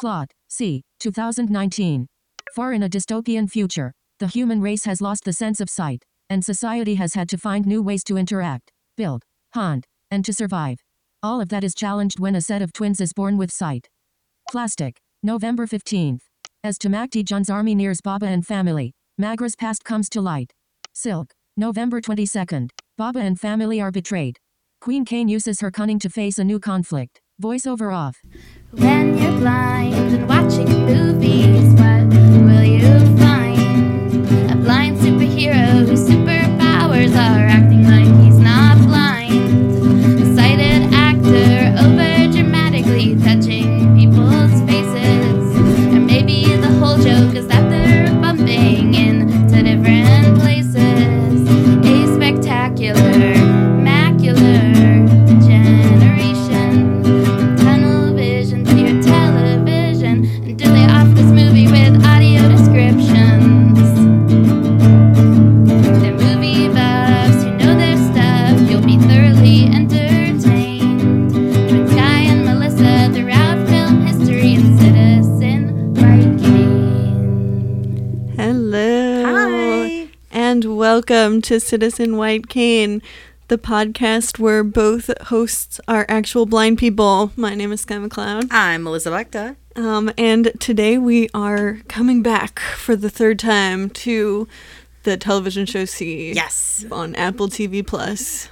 Plot See. 2019. Far in a dystopian future, the human race has lost the sense of sight, and society has had to find new ways to interact, build, hunt, and to survive. All of that is challenged when a set of twins is born with sight. Plastic. November 15th. As Tamacti Jun's army nears Baba and family, Maghra's past comes to light. Silk. November 22nd. Baba and family are betrayed. Queen Kane uses her cunning to face a new conflict. Voiceover off. When you're blind and watching movies, what will you find? A blind superhero whose superpowers are acting like welcome to Citizen White Cane, the podcast where both hosts are actual blind people. My name is Sky McLeod. I'm Melissa Lecta. Um, and today we are coming back for the third time to the television show See. Yes. On Apple TV Plus.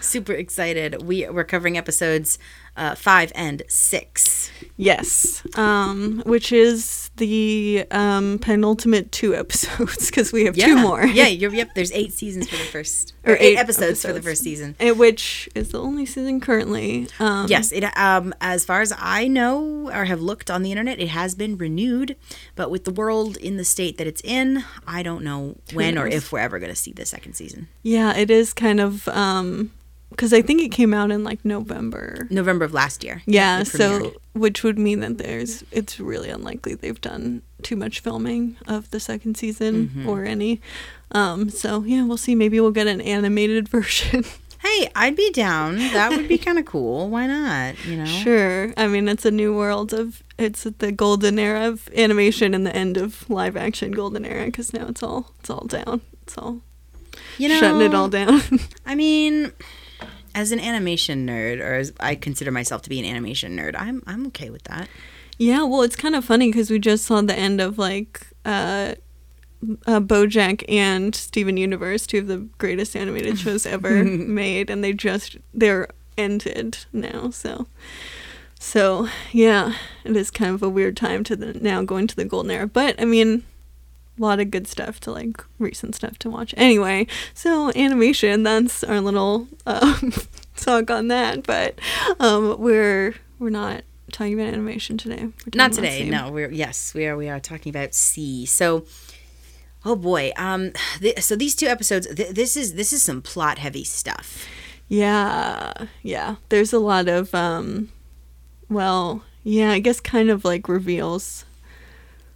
Super excited. We, we're covering episodes uh, five and six. Yes. Um, which is the um, penultimate two episodes because we have two more. Yeah, you're, yep. There's eight seasons for the first, Or or eight, eight episodes, for the first season. Eh, Which is the only season currently. Um, Yes, it um as far as I know or have looked on the internet, it has been renewed, but with the world in the state that it's in, I don't know when or if we're ever going to see the second season. Yeah, it is kind of um because I think it came out in like November. November of last year. Yeah, so which would mean that there's it's really unlikely they've done too much filming of the second season Mm-hmm. or any. Um so yeah, we'll see maybe we'll get an animated version. Hey, I'd be down. That would be kind of cool. Why not? You know. sure. I mean, it's a new world of it's the golden era of animation and the end of live action golden era cuz now it's all it's all down. It's all You know, shutting it all down. I mean, as an animation nerd, or as I consider myself to be an animation nerd, I'm I'm okay with that. Yeah, well, it's kind of funny because we just saw the end of like uh, uh, BoJack and Steven Universe, two of the greatest animated shows ever made, and they just they're ended now. So, so yeah, it is kind of a weird time to the now going to the golden era. But I mean, a lot of good stuff to like recent stuff to watch. Anyway, so animation. That's our little um, talk on that. But um, we're we're not talking about animation today. Not today. No, we're yes, we are. We are talking about See. So, oh boy. Um. Th- so these two episodes. Th- this is this is some plot heavy stuff. Yeah, yeah. There's a lot of um, well, yeah. I guess kind of like reveals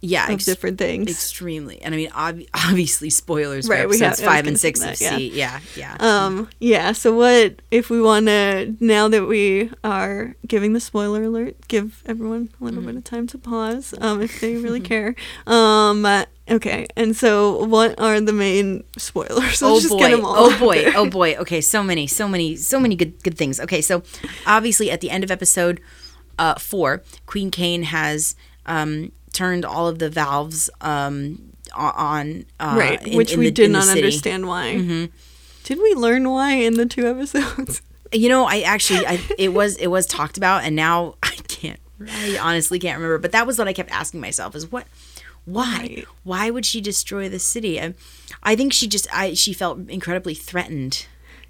Yeah. of ex- different things. Extremely. And I mean, ob- obviously, spoilers Right, for we have- episodes was five and six that, of yeah. See. Yeah. Yeah. Um, yeah, so what if we want to now that we are giving the spoiler alert, give everyone a little Mm-hmm. bit of time to pause um if they really care. Um uh, okay. And so what are the main spoilers? Let's oh just boy get 'em all oh boy oh boy okay so many so many so many good good things okay so obviously at the end of episode uh four queen kane has um turned all of the valves um on uh right, in- which in we the- did not. Mm-hmm. understand why. Did we learn why in the two episodes? you know i actually i it was it was talked about and now i can't i honestly can't remember but that was what i kept asking myself is what why Right. why would she destroy the city I, I think she just i she felt incredibly threatened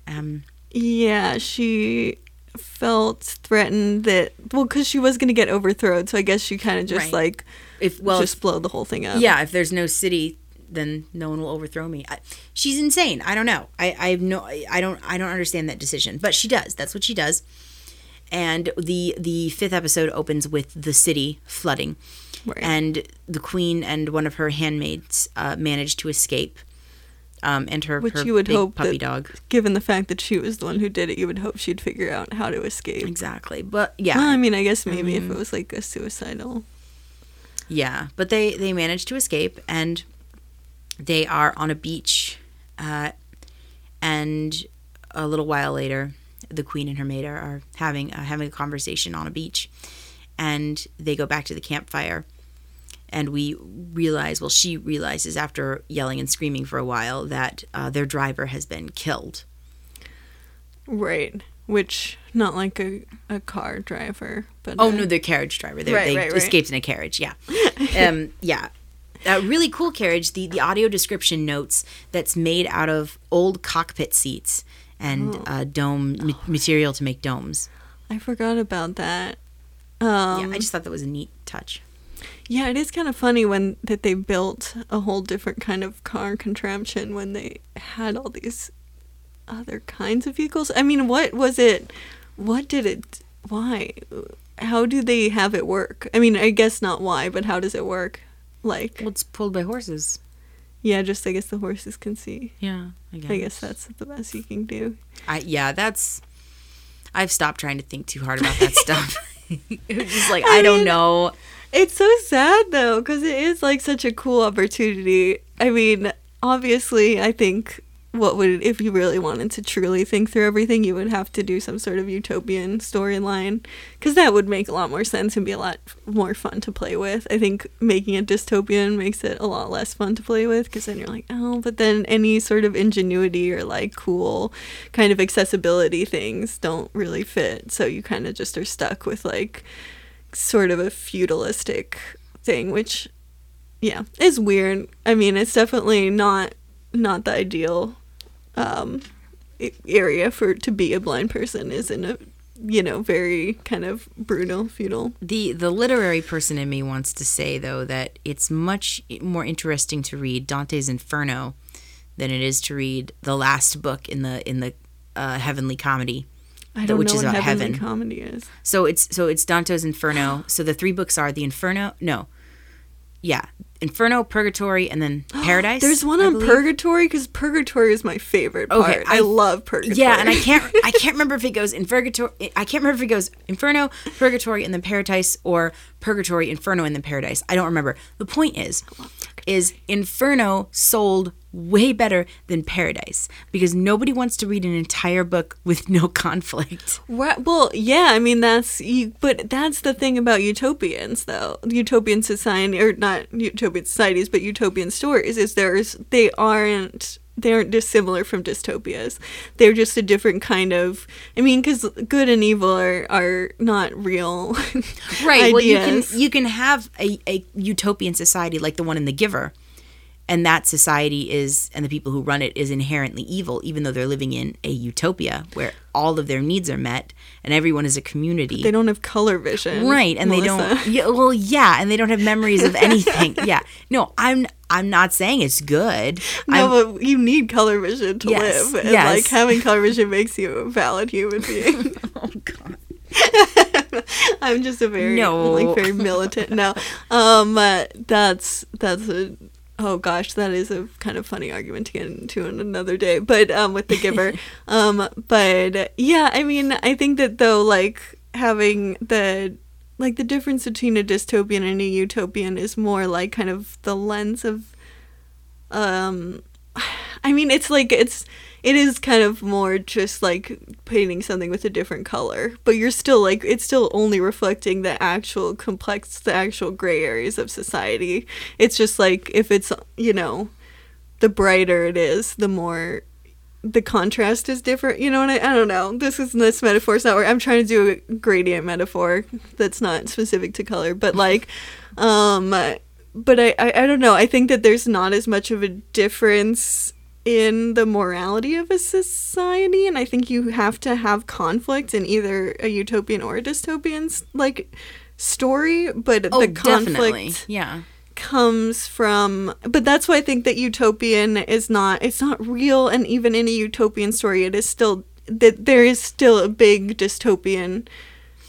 um Yeah, she felt threatened that well, because she was gonna get overthrown, so I guess she kind of just Right. like if well just blow the whole thing up. yeah if there's no city then no one will overthrow me. I, she's insane. I don't know. I i have no I, don't i don't understand that decision but she does. That's what she does. And the the fifth episode opens with the city flooding. Right. and the queen and one of her handmaids uh, manage to escape um, and her, Which her you would hope puppy that- dog. Given the fact that she was the one who did it, you would hope she'd figure out how to escape. exactly. But yeah. Well, I mean, I guess maybe if it was like a suicidal Yeah, but they they manage to escape and they are on a beach, uh, and a little while later, the queen and her maid are, are having uh, having a conversation on a beach, and they go back to the campfire, and we realize well she realizes after yelling and screaming for a while that uh, their driver has been killed. Right. Which not like a, a car driver, but Oh uh, no, the carriage driver. They, Right, they right, right. escaped in a carriage. Yeah, um, yeah. A really cool carriage. The the audio description notes that's made out of old cockpit seats and Oh. uh, dome ma- material to make domes. I forgot about that. Um, yeah, I just thought that was a neat touch. Yeah, it is kind of funny when that they built a whole different kind of car contraption when they had all these other kinds of vehicles. I mean, what was it? What did it? Why? How do they have it work? I mean, I guess not why, but how does it work? Like, Well, it's pulled by horses. yeah, just I guess the horses can see. Yeah, I guess. I guess that's the best you can do. I, yeah, that's. I've stopped trying to think too hard about that stuff. it's just like I, don't mean, know. It's so sad though, because it is like such a cool opportunity. I mean, obviously, I think what would if you really wanted to truly think through everything, you would have to do some sort of utopian storyline, because that would make a lot more sense and be a lot more fun to play with. I think making it dystopian makes it a lot less fun to play with, because then you're like, oh, but then any sort of ingenuity or like cool kind of accessibility things don't really fit. So you kind of just are stuck with like sort of a feudalistic thing which yeah is weird i mean it's definitely not not the ideal um area for to be a blind person is in a you know very kind of brutal feudal The the literary person in me wants to say though that it's much more interesting to read Dante's Inferno than it is to read the last book in the in the uh, heavenly comedy. i don't which know is what about heavenly heaven. comedy is So it's so it's Dante's Inferno. so the three books are the Inferno. No, yeah, Inferno, Purgatory, and then Paradise. there's one on purgatory because purgatory is my favorite part Okay, i, I- love purgatory Yeah, and I can't I can't remember if it goes Infergatory. I can't remember if it goes Inferno, Purgatory, and then Paradise, or Purgatory, Inferno, and then Paradise. I don't remember. The point is, is Inferno sold way better than Paradise because nobody wants to read an entire book with no conflict. Right. Well, yeah. I mean, that's you. But that's the thing about utopians, though. Utopian society, or not utopian societies, but utopian stories, is there's they aren't they aren't dissimilar from dystopias. They're just a different kind of. I mean, because good and evil are are not real. Right. Well, you can you can have a, a utopian society like the one in The Giver, and that society is and the people who run it is inherently evil, even though they're living in a utopia where all of their needs are met and everyone is a community. They don't have color vision, right and they don't yeah, well yeah and they don't have memories of anything yeah no i'm i'm not saying it's good No, I'm- but you need color vision to Yes, live, and yes. like having color vision makes you a valid human being. oh god I'm just a very No. like very militant. No, um, uh, that's that's a oh gosh, that is a kind of funny argument to get into in another day. But um, with the giver, um, but yeah, I mean, I think that though, like having the like the difference between a dystopian and a utopian is more like kind of the lens of um I mean it's like it's it is kind of more just like painting something with a different color but you're still like it's still only reflecting the actual complex the actual gray areas of society. It's just like if it's you know the brighter it is the more the contrast is different you know what I, I don't know. This is this metaphor's not work i'm trying to do a gradient metaphor that's not specific to color but like um but I, I i don't know. I think that there's not as much of a difference in the morality of a society and i think you have to have conflict in either a utopian or a dystopian like story but oh the conflict definitely. Yeah. comes from but that's why I think that utopian is not it's not real and even in a utopian story it is still that there is still a big dystopian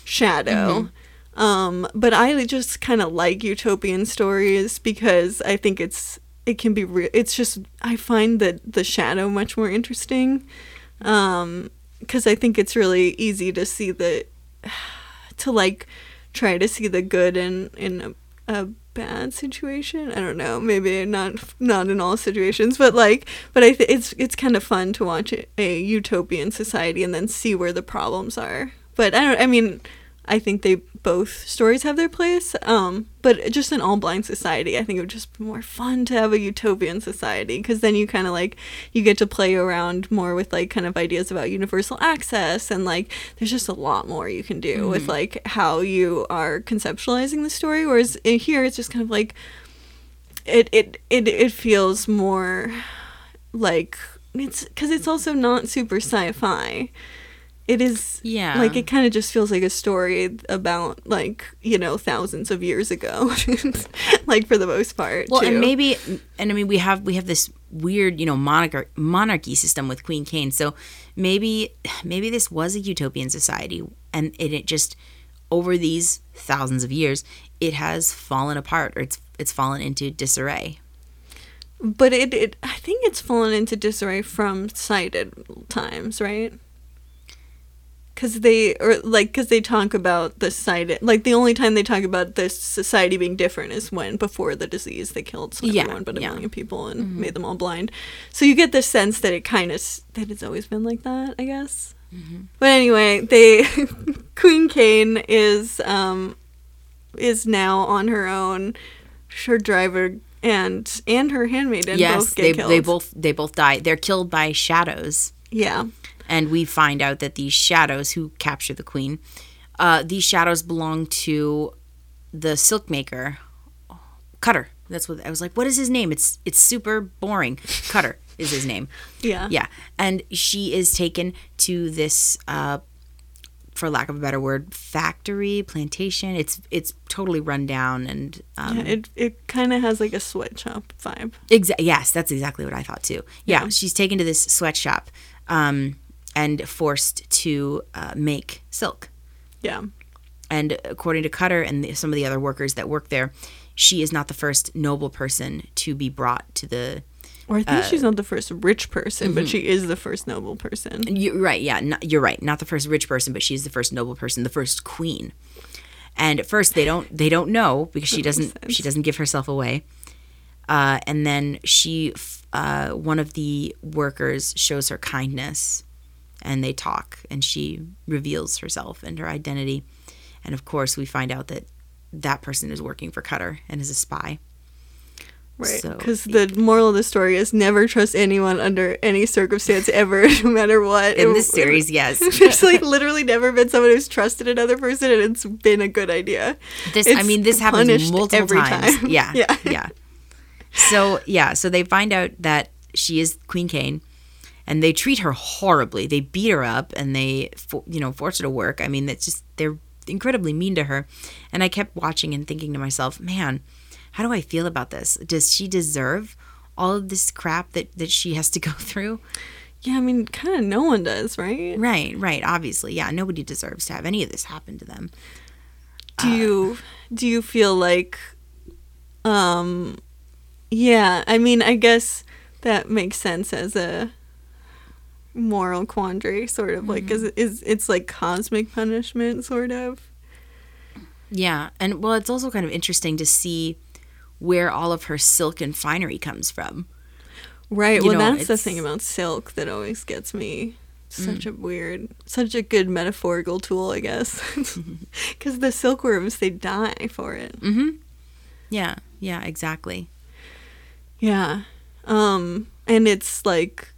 shadow. Um but I just kind of like utopian stories because I think it's it can be real it's just I find that the shadow much more interesting um because I think it's really easy to see the to like try to see the good in in a a bad situation. I don't know. Maybe not not in all situations, but like but I think it's it's kind of fun to watch a utopian society and then see where the problems are. But I don't I mean I think they both stories have their place. Um, but just an all blind society, I think it would just be more fun to have a utopian society because then you kind of like you get to play around more with like kind of ideas about universal access and like there's just a lot more you can do with like how you are conceptualizing the story. Whereas in here, it's just kind of like it it it it feels more like it's because it's also not super sci-fi it is Yeah. like it kind of just feels like a story about like you know thousands of years ago like for the most part Well, too. and maybe, and I mean, we have we have this weird, you know, monarch- monarchy system with Queen Kane. So maybe maybe this was a utopian society, and it, it just over these thousands of years, it has fallen apart, or it's it's fallen into disarray. but it, it i think it's fallen into disarray from sighted times right because they or like because they talk about the sighted like the only time they talk about this society being different is when before the disease they killed Yeah, everyone but a yeah. million people and made them all blind. So you get the sense that it kind of that it's always been like that i guess. But anyway they queen kane is um is now on her own. Her driver and and her handmaiden yes, both get they killed. they both they both die. They're killed by shadows. yeah and we find out that these shadows who capture the queen, uh, these shadows belong to the silk maker, Cutter. That's what I was like. What is his name? It's it's super boring. Cutter is his name. yeah Yeah, and she is taken to this, uh, for lack of a better word, factory plantation. It's it's totally run down and um, Yeah, it it kind of has like a sweatshop vibe. Exactly. yes, that's exactly what I thought too. Yeah, she's taken to this sweatshop um, and forced to uh, make silk. Yeah. And according to Cutter and the, some of the other workers that work there, she is not the first noble person to be brought to the. Or I think Uh, she's not the first rich person, mm-hmm. but she is the first noble person. You're right. Yeah, not, you're right. Not the first rich person, but she's the first noble person, the first queen. And at first, they don't they don't know because she doesn't she doesn't give herself away. Uh, and then she, uh, one of the workers, shows her kindness, and they talk, and she reveals herself and her identity. And of course, we find out that that person is working for Cutter and is a spy. Right. So- Because the moral of the story is never trust anyone under any circumstance ever, no matter what. In It- this series, yes. There's like literally never been someone who's trusted another person and it's been a good idea. This, I mean, this happens multiple every times. time. Yeah, Yeah. yeah, So yeah, so they find out that she is Queen Kane, and they treat her horribly. They beat her up and they, you know, force her to work. I mean, that's just they're incredibly mean to her. And I kept watching and thinking to myself, man, how do I feel about this? Does she deserve all of this crap that that she has to go through? Yeah, I mean, kind of no one does, right? Right, right. Obviously, yeah. Nobody deserves to have any of this happen to them. do you do you feel like um yeah i mean i guess that makes sense as a moral quandary sort of like mm-hmm. is is it's like cosmic punishment sort of Yeah, and well, it's also kind of interesting to see where all of her silk and finery comes from. right You well know, that's the thing about silk that always gets me such mm. a weird such a good metaphorical tool i guess because the silkworms they die for it mm-hmm. Yeah, yeah, exactly. Yeah. Um and it's like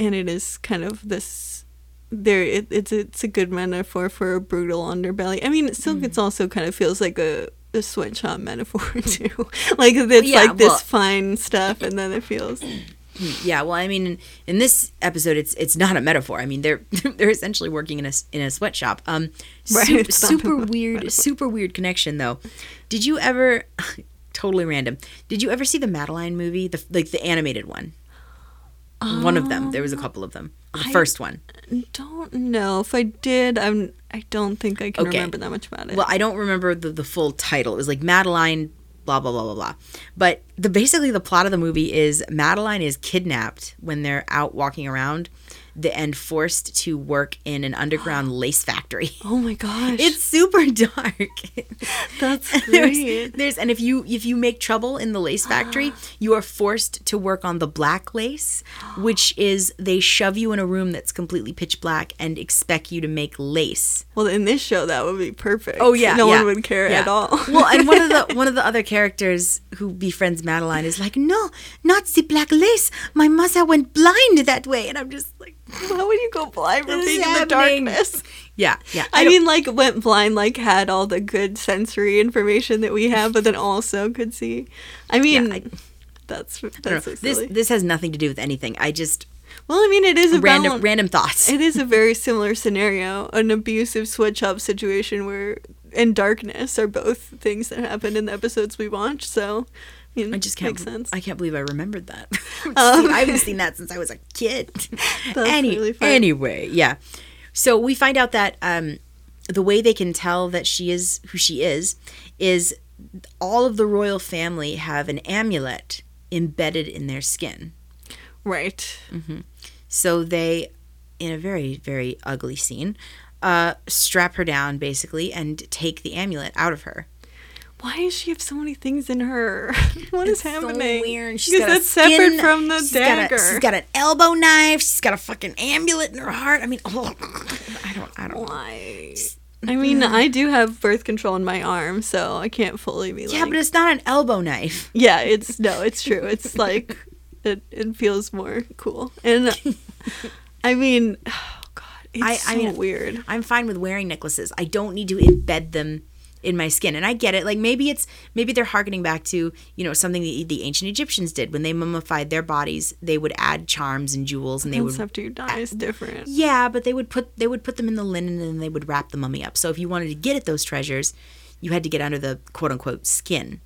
and it is kind of this there it, it's it's a good metaphor for a brutal underbelly. I mean, silk Mm. it's also kind of feels like a a sweatshop metaphor too. like it's Yeah, like this well- fine stuff and then it feels Yeah, well, I mean, in, in this episode, it's it's not a metaphor. I mean, they're they're essentially working in a in a sweatshop. Um, Right, su- super weird, metaphor. super weird connection though. Did you ever? totally random. Did you ever see the Madeline movie, the like the animated one? One of them. Ah. There was a couple of them. The I- first one. don't know if I did. I'm I don't think I can Okay. remember that much about it. Well, I don't remember the, the full title. It was like Madeline, blah blah blah blah blah. But the basically the plot of the movie is Madeline is kidnapped when they're out walking around. The, and forced to work in an underground lace factory. Oh my gosh. It's super dark. that's there's, great. there's and if you if you make trouble in the lace factory, you are forced to work on the black lace, which is they shove you in a room that's completely pitch black and expect you to make lace. Well, in this show, that would be perfect. Oh yeah, no yeah, one would care yeah. at all. well, and one of the one of the other characters who befriends Madeline is like, "No, not the black lace. My mother went blind that way," and I'm just like, how would you go blind from being in the darkness? "Yeah, yeah." I, don't- mean, like went blind, like had all the good sensory information that we have, but then also could see. I mean, I- that's that's so This this has nothing to do with anything. I just well, I mean, it is a random balance- random thoughts. It is a very similar scenario, an abusive switch up situation where and darkness are both things that happen in the episodes we watch. So, I, mean, I just can't. makes sense. I can't believe I remembered that. Um, I haven't seen that since I was a kid. That's Any, really. Anyway, yeah. So we find out that um, the way they can tell that she is who she is is all of the royal family have an amulet embedded in their skin. right. So they, in a very very ugly scene, uh, strap her down basically and take the amulet out of her. Why does she have so many things in her? what is It's so happening? weird. She's Because got that's separate from the she's got a- dagger. she's got an elbow knife. She's got a fucking amulet in her heart. I mean, oh, I don't, I don't. Why? I mean, mm. I do have birth control in my arm, so I can't fully be like. Yeah, but it's not an elbow knife. yeah, it's no, it's true. It's like it. It feels more cool, and I mean, oh god, it's I- so I mean- weird. I'm fine with wearing necklaces. I don't need to embed them in my skin. And I get it. Like maybe it's maybe they're harkening back to you know something the, the ancient Egyptians did when they mummified their bodies. They would add charms and jewels, and they would. after you die is different. Yeah, but they would put they would put them in the linen and they would wrap the mummy up. So if you wanted to get at those treasures, you had to get under the quote unquote skin.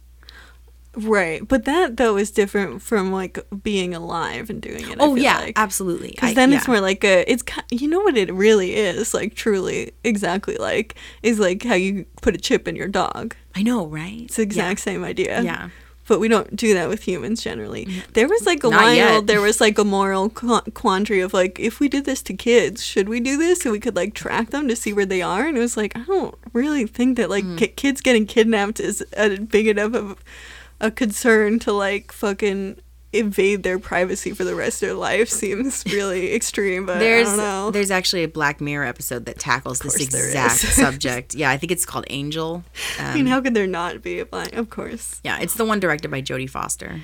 Right, but that though is different from like being alive and doing it. Oh yeah, like. absolutely. Because then yeah. it's more like a, it's you know what it really is like truly exactly like is like how you put a chip in your dog. I know, right? It's the exact same idea. Yeah. But we don't do that with humans generally. There was like a Not yet. there was like a moral qu- quandary of like, if we did this to kids, should we do this so we could like track them to see where they are? And it was like, I don't really think that like Mm. ki- kids getting kidnapped is a big enough of a concern to like fucking invade their privacy for the rest of their life seems really extreme. But There's I don't know. there's actually a Black Mirror episode that tackles this exact subject. Yeah, I think it's called Angel. I mean, Um, how could there not be a blind? Of course. yeah, it's the one directed by Jodie Foster.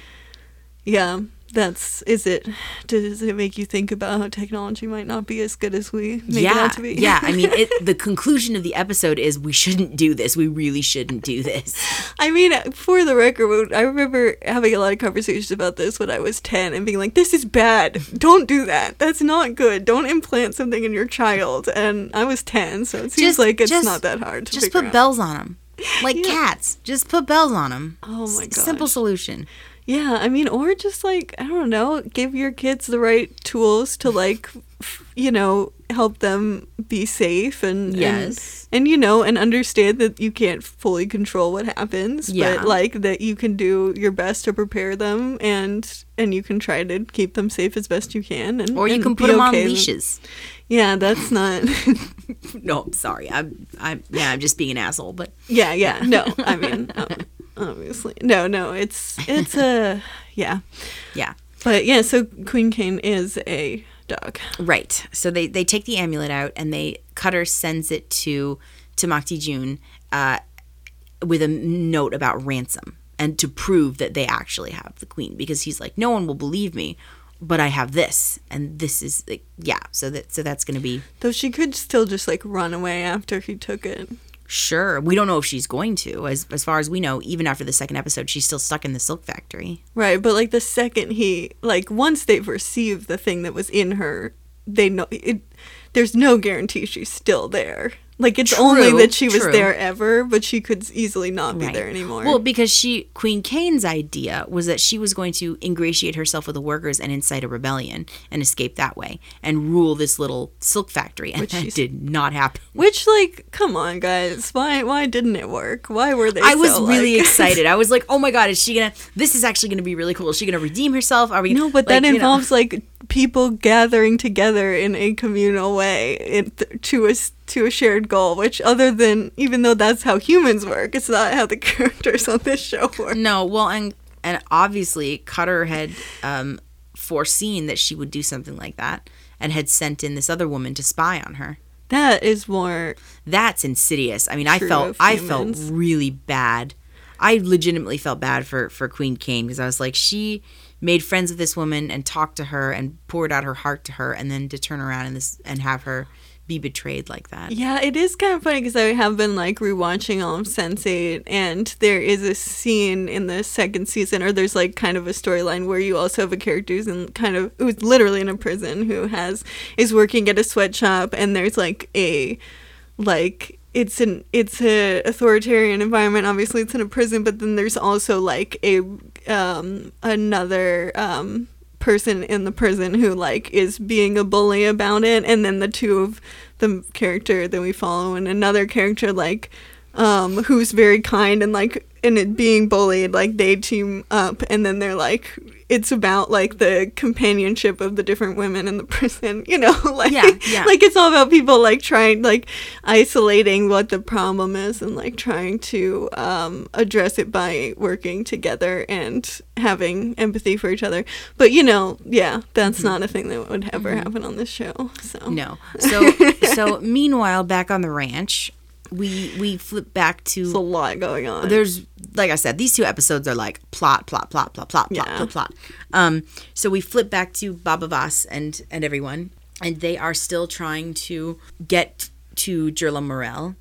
Yeah, that's is it. Does it make you think about how technology might not be as good as we make it yeah, out to be? yeah. I mean, it, the conclusion of the episode is we shouldn't do this. We really shouldn't do this. I mean, for the record, I remember having a lot of conversations about this when I was 10 and being like, this is bad. Don't do that. That's not good. Don't implant something in your child. And I was 10, so it seems Just- like it's just- not that hard to Just put out. bells on them, like Yeah. cats. Just put bells on them. Oh my god. Simple solution. Yeah, I mean, or just like, I don't know, give your kids the right tools to like, f- you know, help them be safe and, and- Yes. and, you know, and understand that you can't fully control what happens, Yeah. but like that you can do your best to prepare them and and you can try to keep them safe as best you can and Or you and can put them on okay with- leashes. Yeah, that's not. No, I'm sorry. I'm, I'm, yeah, I'm just being an asshole. But yeah, yeah, no. I mean, um, obviously, no, no. It's it's a yeah, yeah, but yeah. So Queen Kane is a dog. Right. So they, they take the amulet out and they Cutter sends it to to Makti Jun uh, with a note about ransom and to prove that they actually have the queen because he's like no one will believe me but I have this and this is like yeah so that so that's going to be Though she could still just like run away after he took it. Sure. We don't know if she's going to. As as far as we know even after the second episode she's still stuck in the silk factory. Right, but like the second he like once they've received the thing that was in her, they know it there's no guarantee she's still there. Like it's only that she was true. there ever, but she could easily not be Right. there anymore. Well, because she Queen Kane's idea was that she was going to ingratiate herself with the workers and incite a rebellion and escape that way and rule this little silk factory, and Which that did not happen. Which like, come on guys. Why why didn't it work? Why were they I was really like- excited. I was like, "Oh my god, is she gonna? This is actually gonna be really cool. Is she gonna redeem herself? Are we?" No, but like, that you know- involves like people gathering together in a communal way it, to a to a shared goal. Which, other than even though that's how humans work, it's not how the characters on this show work. No, well, and and obviously Cutter had um, foreseen that she would do something like that, and had sent in this other woman to spy on her. That is more That's insidious. I mean, I felt I felt really bad. I legitimately felt bad for for Queen Kane because I was like, she made friends with this woman and talked to her and poured out her heart to her, and then to turn around and this and have her be betrayed like that. Yeah, it is kind of funny because I have been like rewatching all of Sense8, and there is a scene in the second season, or there's like kind of a storyline where you also have a character who's in kind of who's literally in a prison who has is working at a sweatshop, and there's like a like it's an it's a authoritarian environment obviously it's in a prison but then there's also like a um another um person in the prison who like is being a bully about it and then the two of the character that we follow and another character like um who's very kind and like and it being bullied like they team up and then they're like it's about like the companionship of the different women in the prison you know like Yeah, yeah. like it's all about people like trying like isolating what the problem is and like trying to um address it by working together and having empathy for each other but you know yeah that's not a thing that would ever happen on this show so Mm-hmm. No. So so meanwhile, back on the ranch, we we flip back to there's a lot going on there's like I said, these two episodes are like plot, plot, plot, plot, plot, plot, Yeah. plot, plot. Um, so we flip back to Baba Voss and and everyone, and they are still trying to get to Jerlamarel.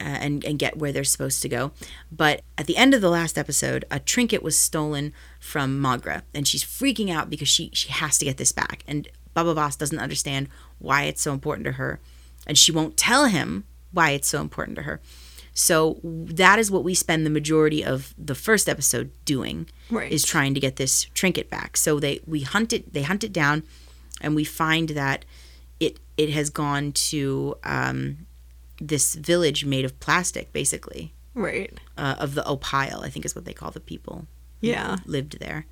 Uh, and, and get where they're supposed to go. But at the end of the last episode, a trinket was stolen from Maghra, and she's freaking out because she, she has to get this back. And Baba Voss doesn't understand why it's so important to her, and she won't tell him why it's so important to her. So that is what we spend the majority of the first episode doing Right. is trying to get this trinket back. So they we hunt it they hunt it down and we find that it it has gone to um, this village made of plastic basically right uh, of the Opile I think is what they call the people who Yeah. lived there.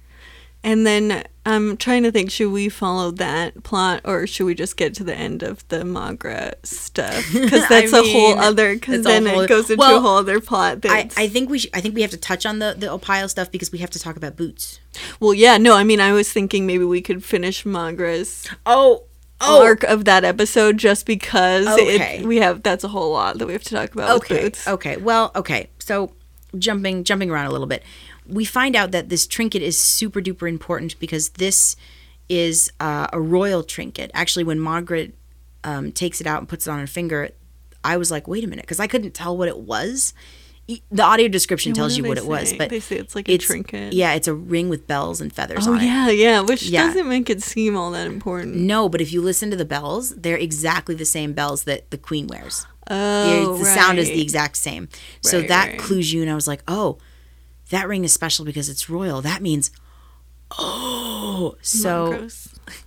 And then I'm trying to think should we follow that plot or should we just get to the end of the Maghra stuff? Because that's a whole other, because then whole- it goes into well, a whole other plot. I, I think we sh- I think we have to touch on the the Opile stuff because we have to talk about boots. well, yeah, no, I mean, I was thinking maybe we could finish Maghra's Oh, oh. arc of that episode just because Okay. it, we have, that's a whole lot that we have to talk about with okay Boots. okay well okay so jumping jumping around a little bit we find out that this trinket is super duper important because this is uh, a royal trinket actually when margaret um, takes it out and puts it on her finger i was like wait a minute because i couldn't tell what it was the audio description Yeah, tells you what it was but They say it's like a trinket. yeah it's a ring with bells and feathers Oh, on it yeah, yeah, which Yeah. doesn't make it seem all that important. no but if you listen to the bells they're exactly the same bells that the queen wears Oh, It's- the sound is the exact same. So that right. clues you, and I was like, oh, that ring is special because it's royal. That means, oh, so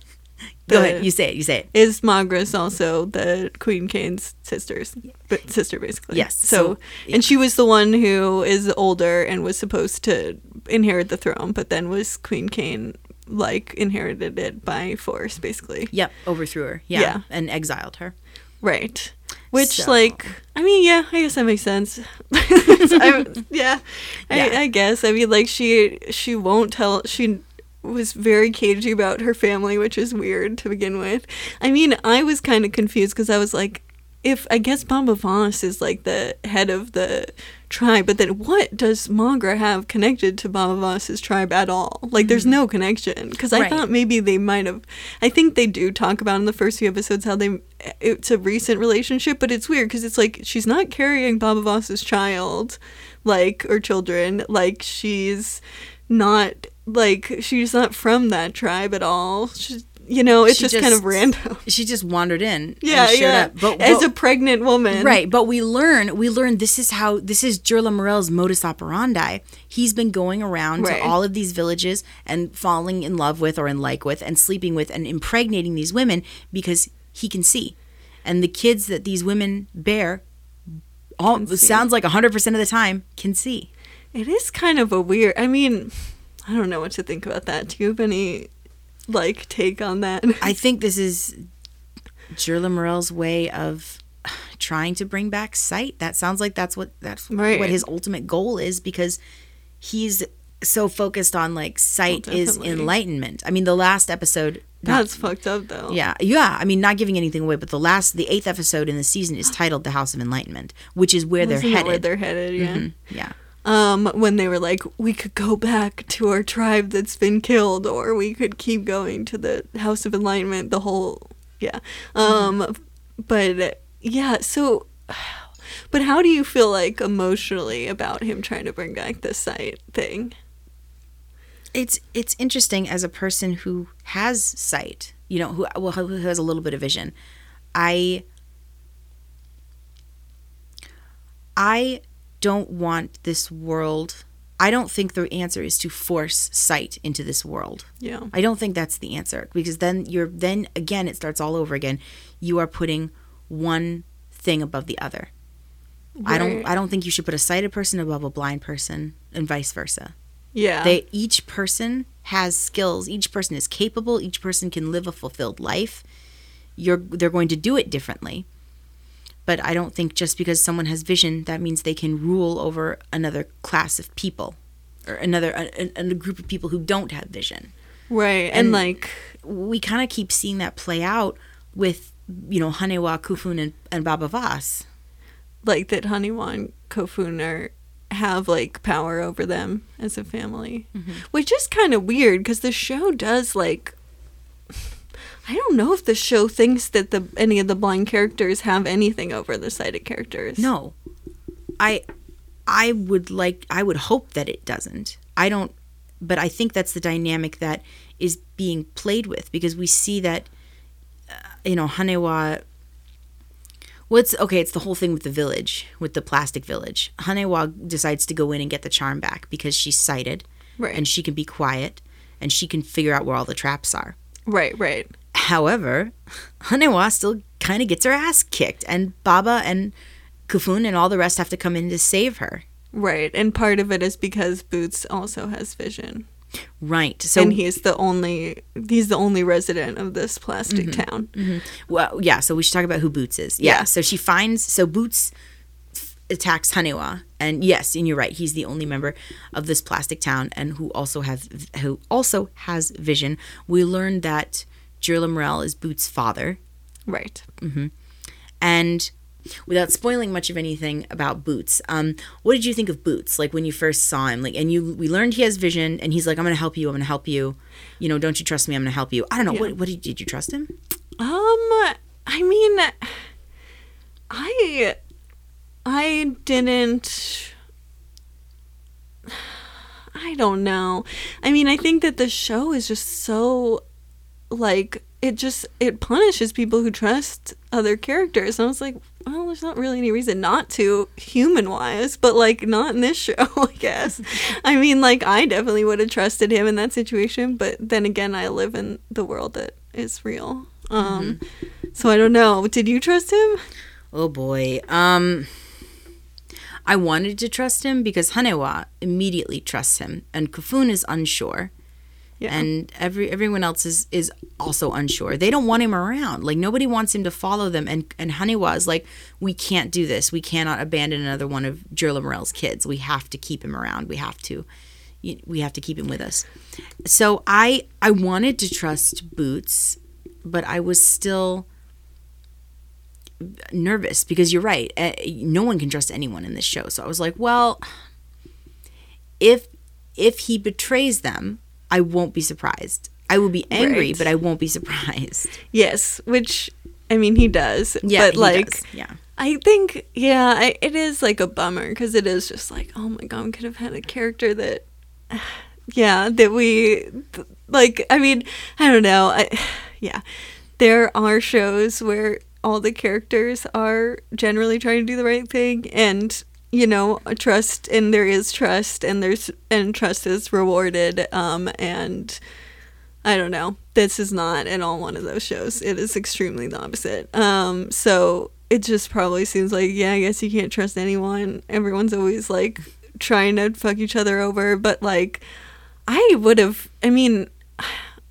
go ahead, you say it, you say it. is Maghras also the Queen Kane's sisters, but sister basically. Yes, So, so- and she was the one who is older and was supposed to inherit the throne, but then was Queen Kane like inherited it by force, basically. Yep, overthrew her. Yeah, Yeah. and exiled her. Right. Which, So- like, I mean, yeah, I guess that makes sense. I, yeah, I, I guess. I mean, like, she she won't tell. She was very cagey about her family, which is weird to begin with. I mean, I was kind of confused because I was like, if I guess Baba Voss is like the head of the tribe, but then what does Maghra have connected to Baba Voss's tribe at all? Like, there's mm-hmm. no connection. Because I Right. thought maybe they might have. I think they do talk about in the first few episodes how they it's a recent relationship, but it's weird because it's like she's not carrying Baba Voss's child, like or children, like she's not like she's not from that tribe at all. She's you know, it's She just, kind of random. She just wandered in. Yeah, yeah. Up. But, As but- a pregnant woman, Right, but we learn we learn this is how this is Jerlamarel's modus operandi. He's been going around Right. to all of these villages and falling in love with or in like with and sleeping with and impregnating these women because he can see. And the kids that these women bear all sounds like 100% of the time can see. It is kind of a weird. I mean, I don't know what to think about that. Do you have any? Like take on that? I think this is Jerlamarel's way of trying to bring back sight. That sounds like that's what that's Right. what his ultimate goal is because he's so focused on like sight is enlightenment. I mean, the last episode. not- That's fucked up though. yeah, yeah. I mean, not giving anything away, but the last, the eighth episode in the season is titled "The House of Enlightenment," which is where Wasn't they're headed. Where they're headed, yeah. Mhm, Yeah. Um, when they were like, we could go back to our tribe that's been killed, or we could keep going to the House of Enlightenment. The whole, yeah. Um, but yeah. So, but how do you feel like emotionally about him trying to bring back the sight thing? it's it's interesting as a person who has sight you know who well who has a little bit of vision i i don't want this world i don't think the answer is to force sight into this world. Yeah. i don't think that's the answer because then you're then again it starts all over again. You are putting one thing above the other. I don't i don't think you should put a sighted person above a blind person and vice versa. Yeah. they each person has skills. Each person is capable. Each person can live a fulfilled life. You're they're going to do it differently but i don't think just because someone has vision that means they can rule over another class of people or another a, a, group of people who don't have vision right. And, and- like, we kind of keep seeing that play out with you know Haniwa Kofun and, and baba Voss. like that Haniwa and Kofun are have like power over them as a family, Mm-hmm. which is kind of weird because the show does like. I don't know if the show thinks that the any of the blind characters have anything over the sighted characters. No. I I would like I would hope that it doesn't. I don't but I think that's the dynamic that is being played with because we see that uh, you know Haniwa What's okay, it's the whole thing with the village, with the plastic village. Haniwa decides to go in and get the charm back because she's sighted right, and she can be quiet and she can figure out where all the traps are. right, right. However, Haniwa still kind of gets her ass kicked, and Baba and Kofun and all the rest have to come in to save her. Right, and part of it is because Boots also has vision, Right. So, and he's the only he's the only resident of this plastic mm-hmm, town. Mm-hmm. well, yeah. So we should talk about who Boots is. Yeah. Yeah. So she finds. So Boots f- attacks Haniwa, and yes, and you're right. He's the only member of this plastic town, and who also have who also has vision. We learned that Jerlamarel is Boots' father, Right. And without spoiling much of anything about Boots, um, what did you think of Boots? Like when you first saw him, like, and you, we learned he has vision, and he's like, "I'm gonna help you. I'm gonna help you. You know, don't you trust me? I'm gonna help you." I don't know. Yeah. What, what did, did you trust him? Um, I mean, I, I didn't. I don't know. I mean, I think that the show is just so, like, it just it punishes people who trust other characters. And I was like, well, there's not really any reason not to, human wise, but like not in this show, I guess. I mean, like I definitely would have trusted him in that situation, but then again, I live in the world that is real. Um, so I don't know. Did you trust him? Oh boy. Um, I wanted to trust him because Haniwa immediately trusts him, and Kofun is unsure. Yeah. and every everyone else is is also unsure. They don't want him around. Like nobody wants him to follow them. And and Haniwa is like, we can't do this. We cannot abandon another one of Jerlamarel's kids. We have to keep him around. We have to, we have to keep him with us. So I I wanted to trust Boots, but I was still nervous because you're right. eh, No one can trust anyone in this show. So I was like, well, if if he betrays them, I won't be surprised. I will be angry, Right. but I won't be surprised. yes, which I mean he does. Yeah, but he like does. yeah, I think, yeah, I, it is like a bummer because it is just like, oh my god, we could have had a character that, yeah, that we, like, I mean, I don't know. I, yeah, there are shows where all the characters are generally trying to do the right thing and, you know, trust, and there is trust, and there's, and trust is rewarded, um, and, I don't know. This is not at all one of those shows. It is extremely the opposite. Um, so it just probably seems like, yeah, I guess you can't trust anyone. Everyone's always like trying to fuck each other over. But like, I would have, I mean,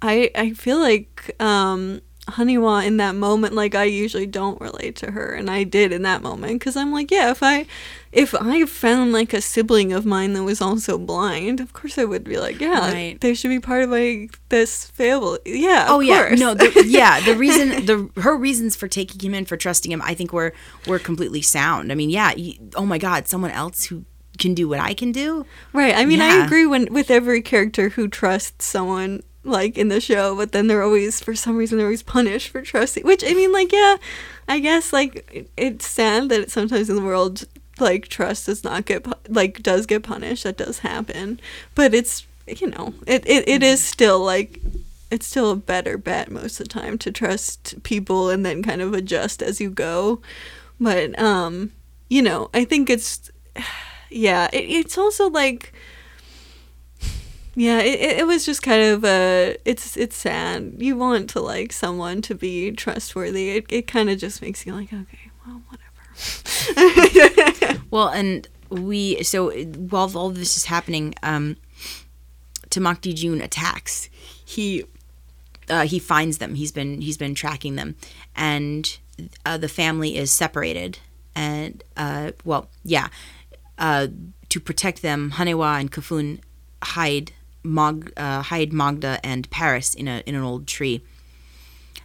I I feel like um Haniwa in that moment like I usually don't relate to her and I did in that moment cuz I'm like yeah if I if I found like a sibling of mine that was also blind of course I would be like yeah Right. they should be part of like this family yeah of Oh yeah, course. no, the, yeah. The reason, the her reasons for taking him in for trusting him, I think were were completely sound. I mean, yeah. You, oh my God, someone else who can do what I can do. Right. I mean, I agree when with every character who trusts someone like in the show, but then they're always for some reason they're always punished for trusting. Which I mean, like, yeah, I guess like it's sad that sometimes in the world like trust does not get like does get punished. That does happen, but it's you know it it, it is still like. It's still a better bet most of the time to trust people and then kind of adjust as you go. But um, you know, I think it's yeah, it, it's also like yeah, it, it- was just kind of uh it's it's sad. You want to like someone to be trustworthy. It it kind of just makes you like, okay, well, and we so while all this is happening, um, Tamacti Jun attacks. He uh, he finds them. He's been he's been tracking them, and uh, the family is separated. And uh, well, yeah, uh, to protect them, Haniwa and Kofun hide Mog uh, hide Maghra and Paris in a in an old tree.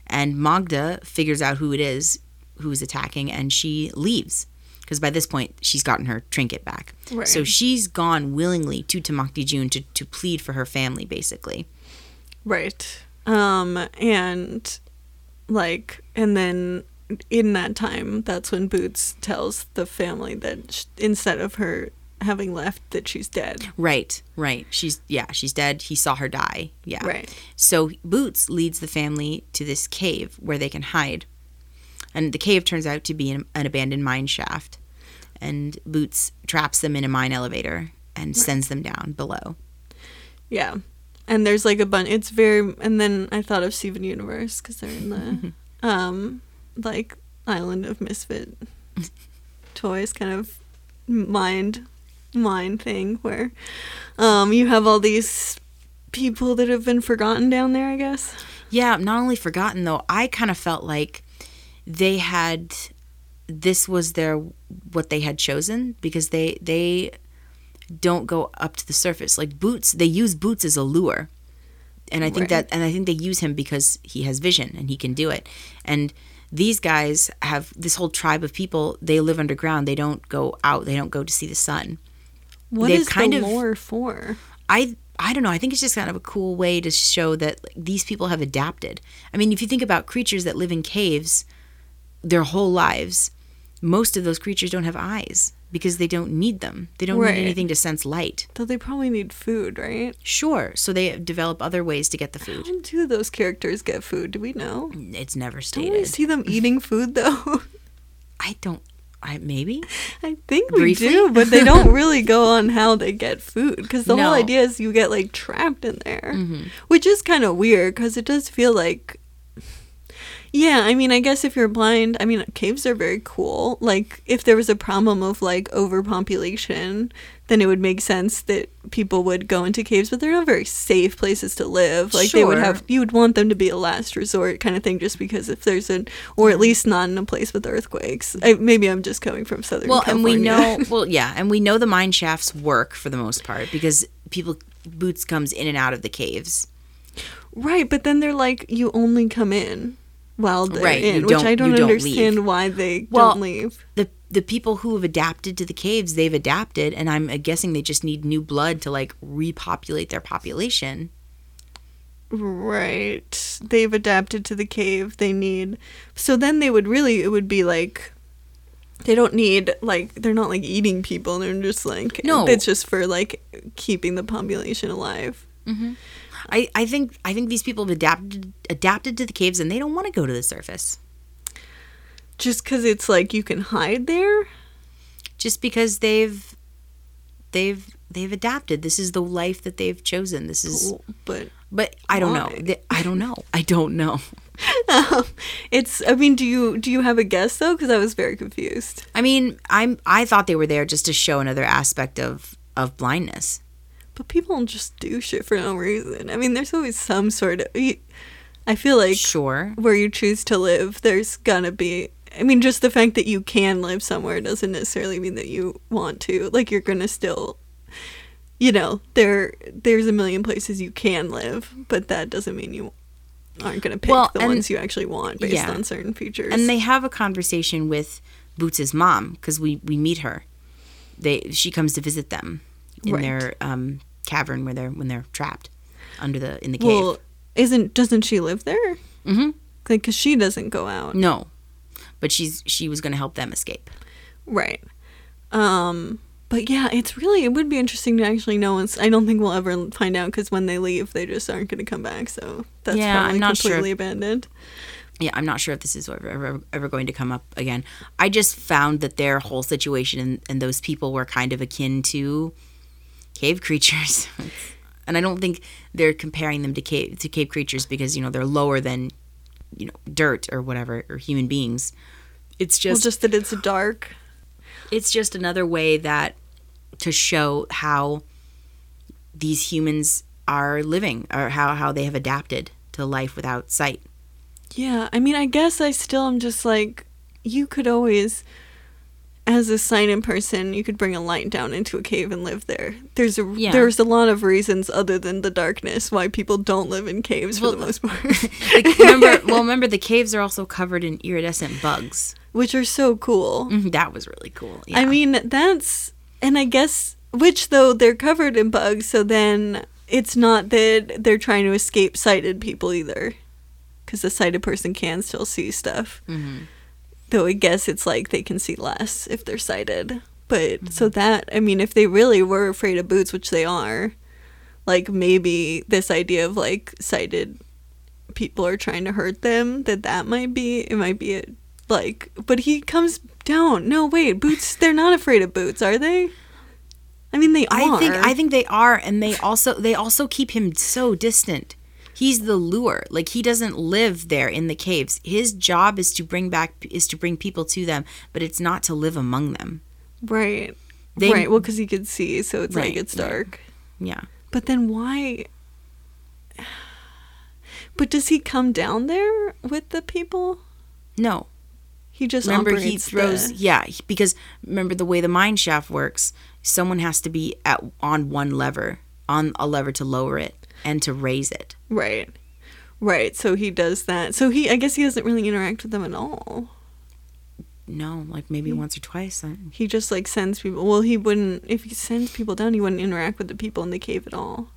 And Maghra figures out who it is who's attacking, and she leaves because by this point she's gotten her trinket back. Right. So she's gone willingly to Tamacti Jun to, to plead for her family, basically. right. Um and like and then in that time that's when Boots tells the family that sh- instead of her having left that she's dead. Right, right. She's yeah, she's dead. He saw her die. Yeah. Right. So Boots leads the family to this cave where they can hide. And the cave turns out to be an, an abandoned mine shaft. And Boots traps them in a mine elevator and sends them down below. Yeah. And there's like a bunch. It's very. And then I thought of Steven Universe because they're in the, um, like island of misfit toys kind of mind, mind thing where, um, you have all these people that have been forgotten down there. I guess. Yeah, not only forgotten though, I kind of felt like they had this was their what they had chosen because they they don't go up to the surface. Like Boots, they use Boots as a lure. And I think Right. that and I think they use him because he has vision and he can do it. And these guys have this whole tribe of people, they live underground. They don't go out. They don't go to see the sun. What They've is kind the of- lore for? I I don't know. I think it's just kind of a cool way to show that like, these people have adapted. I mean, if you think about creatures that live in caves their whole lives, most of those creatures don't have eyes because they don't need them. They don't Right. need anything to sense light. Though they probably need food, right? Sure, so they develop other ways to get the food. How do those characters get food? Do we know? It's never Don't we stated. see them eating food though? I don't. I maybe. I think we Briefly? do, but they don't really go on how they get food because the No. whole idea is you get like trapped in there, Mm-hmm. which is kind of weird because it does feel like. Yeah, I mean, I guess if you're blind, I mean, caves are very cool. Like, if there was a problem of like overpopulation, then it would make sense that people would go into caves, but they're not very safe places to live. Like, they would have, you would want them to be a last resort kind of thing, just because if there's an, or at least not in a place with earthquakes. I, maybe I'm just coming from Southern Well, and we know. Well, yeah, and we know the mine shafts work for the most part because people boots comes in and out of the caves. Right, but then they're like, you only come in while they're Right, in, which I don't don't understand leave. why they Well, don't leave. the the people who have adapted to the caves, they've adapted, and I'm guessing they just need new blood to like repopulate their population. Right. They've adapted to the cave. They need. So then they would really, it would be like. They don't need, like, they're not like eating people. They're just like. No. It's just for, like, keeping the population alive. Mm-hmm. I, I think I think these people have adapted adapted to the caves, and they don't want to go to the surface Just because it's like you can hide there? just because they've they've they've adapted. This is the life that they've chosen. This is, But but I don't know. Why? Th- I don't know. I don't know. um, it's, I mean, do you do you have a guess though? Because I was very confused. I mean, I'm I thought they were there just to show another aspect of of blindness. But people just do shit for no reason. I mean, there's always some sort of. I feel like Sure. where you choose to live, there's gonna be. I mean, just the fact that you can live somewhere doesn't necessarily mean that you want to. Like, you're gonna still, you know, there there's a million places you can live, but that doesn't mean you aren't gonna pick Well, the and- ones you actually want based yeah. on certain features. And they have a conversation with Boots's mom because we we meet her. They she comes to visit them in Right. their um, cavern where they're when they're trapped under the in the cave. well, isn't doesn't she live there? hmm Like, cause she doesn't go out, No, but she's she was going to help them escape. right? Um. But yeah, it's really it would be interesting to actually know. It's, I don't think we'll ever find out because when they leave, they just aren't going to come back. So that's Yeah, probably I'm not sure. completely abandoned. Yeah, I'm not sure if this is ever, ever, ever going to come up again. I just found that their whole situation and, and those people were kind of akin to cave creatures. and I don't think they're comparing them to cave to cave creatures because, you know, they're lower than, you know, dirt or whatever or human beings. It's Well, just just that it's dark. it's just another way that to show how these humans are living or how, how they have adapted to life without sight. Yeah, I mean, I guess I still am just like, you could always, as a sighted person, you could bring a light down into a cave and live there. There's a Yeah. there's a lot of reasons other than the darkness why people don't live in caves for the most part, Like, remember, well, remember the caves are also covered in iridescent bugs. which are so cool. Mhm, That was really cool. Yeah. I mean, that's and I guess which though they're covered in bugs, so then it's not that they're trying to escape sighted people either, because the sighted person can still see stuff. Mhm. Though I guess it's like they can see less if they're sighted. But so mm-hmm. that I mean, if they really were afraid of boots, which they are, like maybe this idea of like sighted people are trying to hurt them, that that might be it might be a, like. But he comes down. No, wait, boots. They're not afraid of boots, are they? I mean, they are. I think I think they are, and they also they also keep him so distant. He's the lure. Like he doesn't live there in the caves. His job is to bring back is to bring people to them, but it's not to live among them. right. They- right. Well, because he could see, so it's like it's dark. Yeah. But then why? But does he come down there with the people? No. He just remember he throws the- yeah because remember the way the mine shaft works someone has to be at on one lever on a lever to lower it and to raise it right, right. So he does that. So he, I guess, he doesn't really interact with them at all. no like maybe once or twice He just like sends people. Well, he wouldn't. If he sends people down, he wouldn't interact with the people in the cave at all.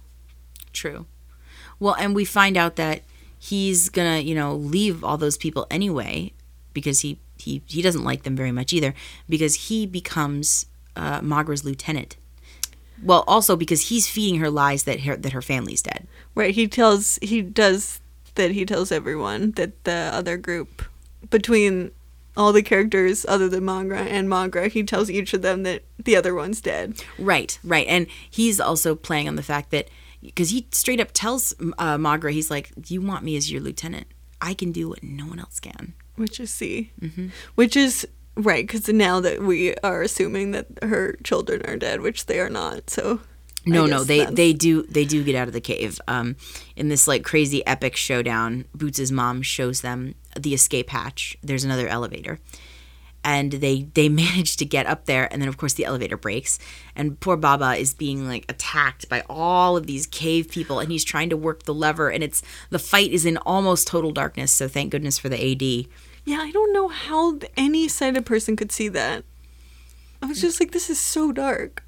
true well and we find out that he's gonna you know leave all those people anyway because he he, he doesn't like them very much either because he becomes uh, Maghra's lieutenant well also because he's feeding her lies that her that her family's dead Right. He tells. He does that. He tells everyone that the other group between all the characters other than Maghra and Maghra, he tells each of them that the other one's dead. Right, right. And he's also playing on the fact that because he straight up tells uh, Maghra, he's like, "You want me as your lieutenant? I can do what no one else can." which is C, which is right because now that we are assuming that her children are dead, which they are not. So No, no, they that's- they do they do get out of the cave. Um, in this like crazy epic showdown, Boots's mom shows them the escape hatch. There's another elevator, and they they manage to get up there, and then of course the elevator breaks, and poor Baba is being like attacked by all of these cave people, and he's trying to work the lever, and it's the fight is in almost total darkness. So thank goodness for the AD. Yeah, I don't know how any sighted person could see that. I was just like, this is so dark.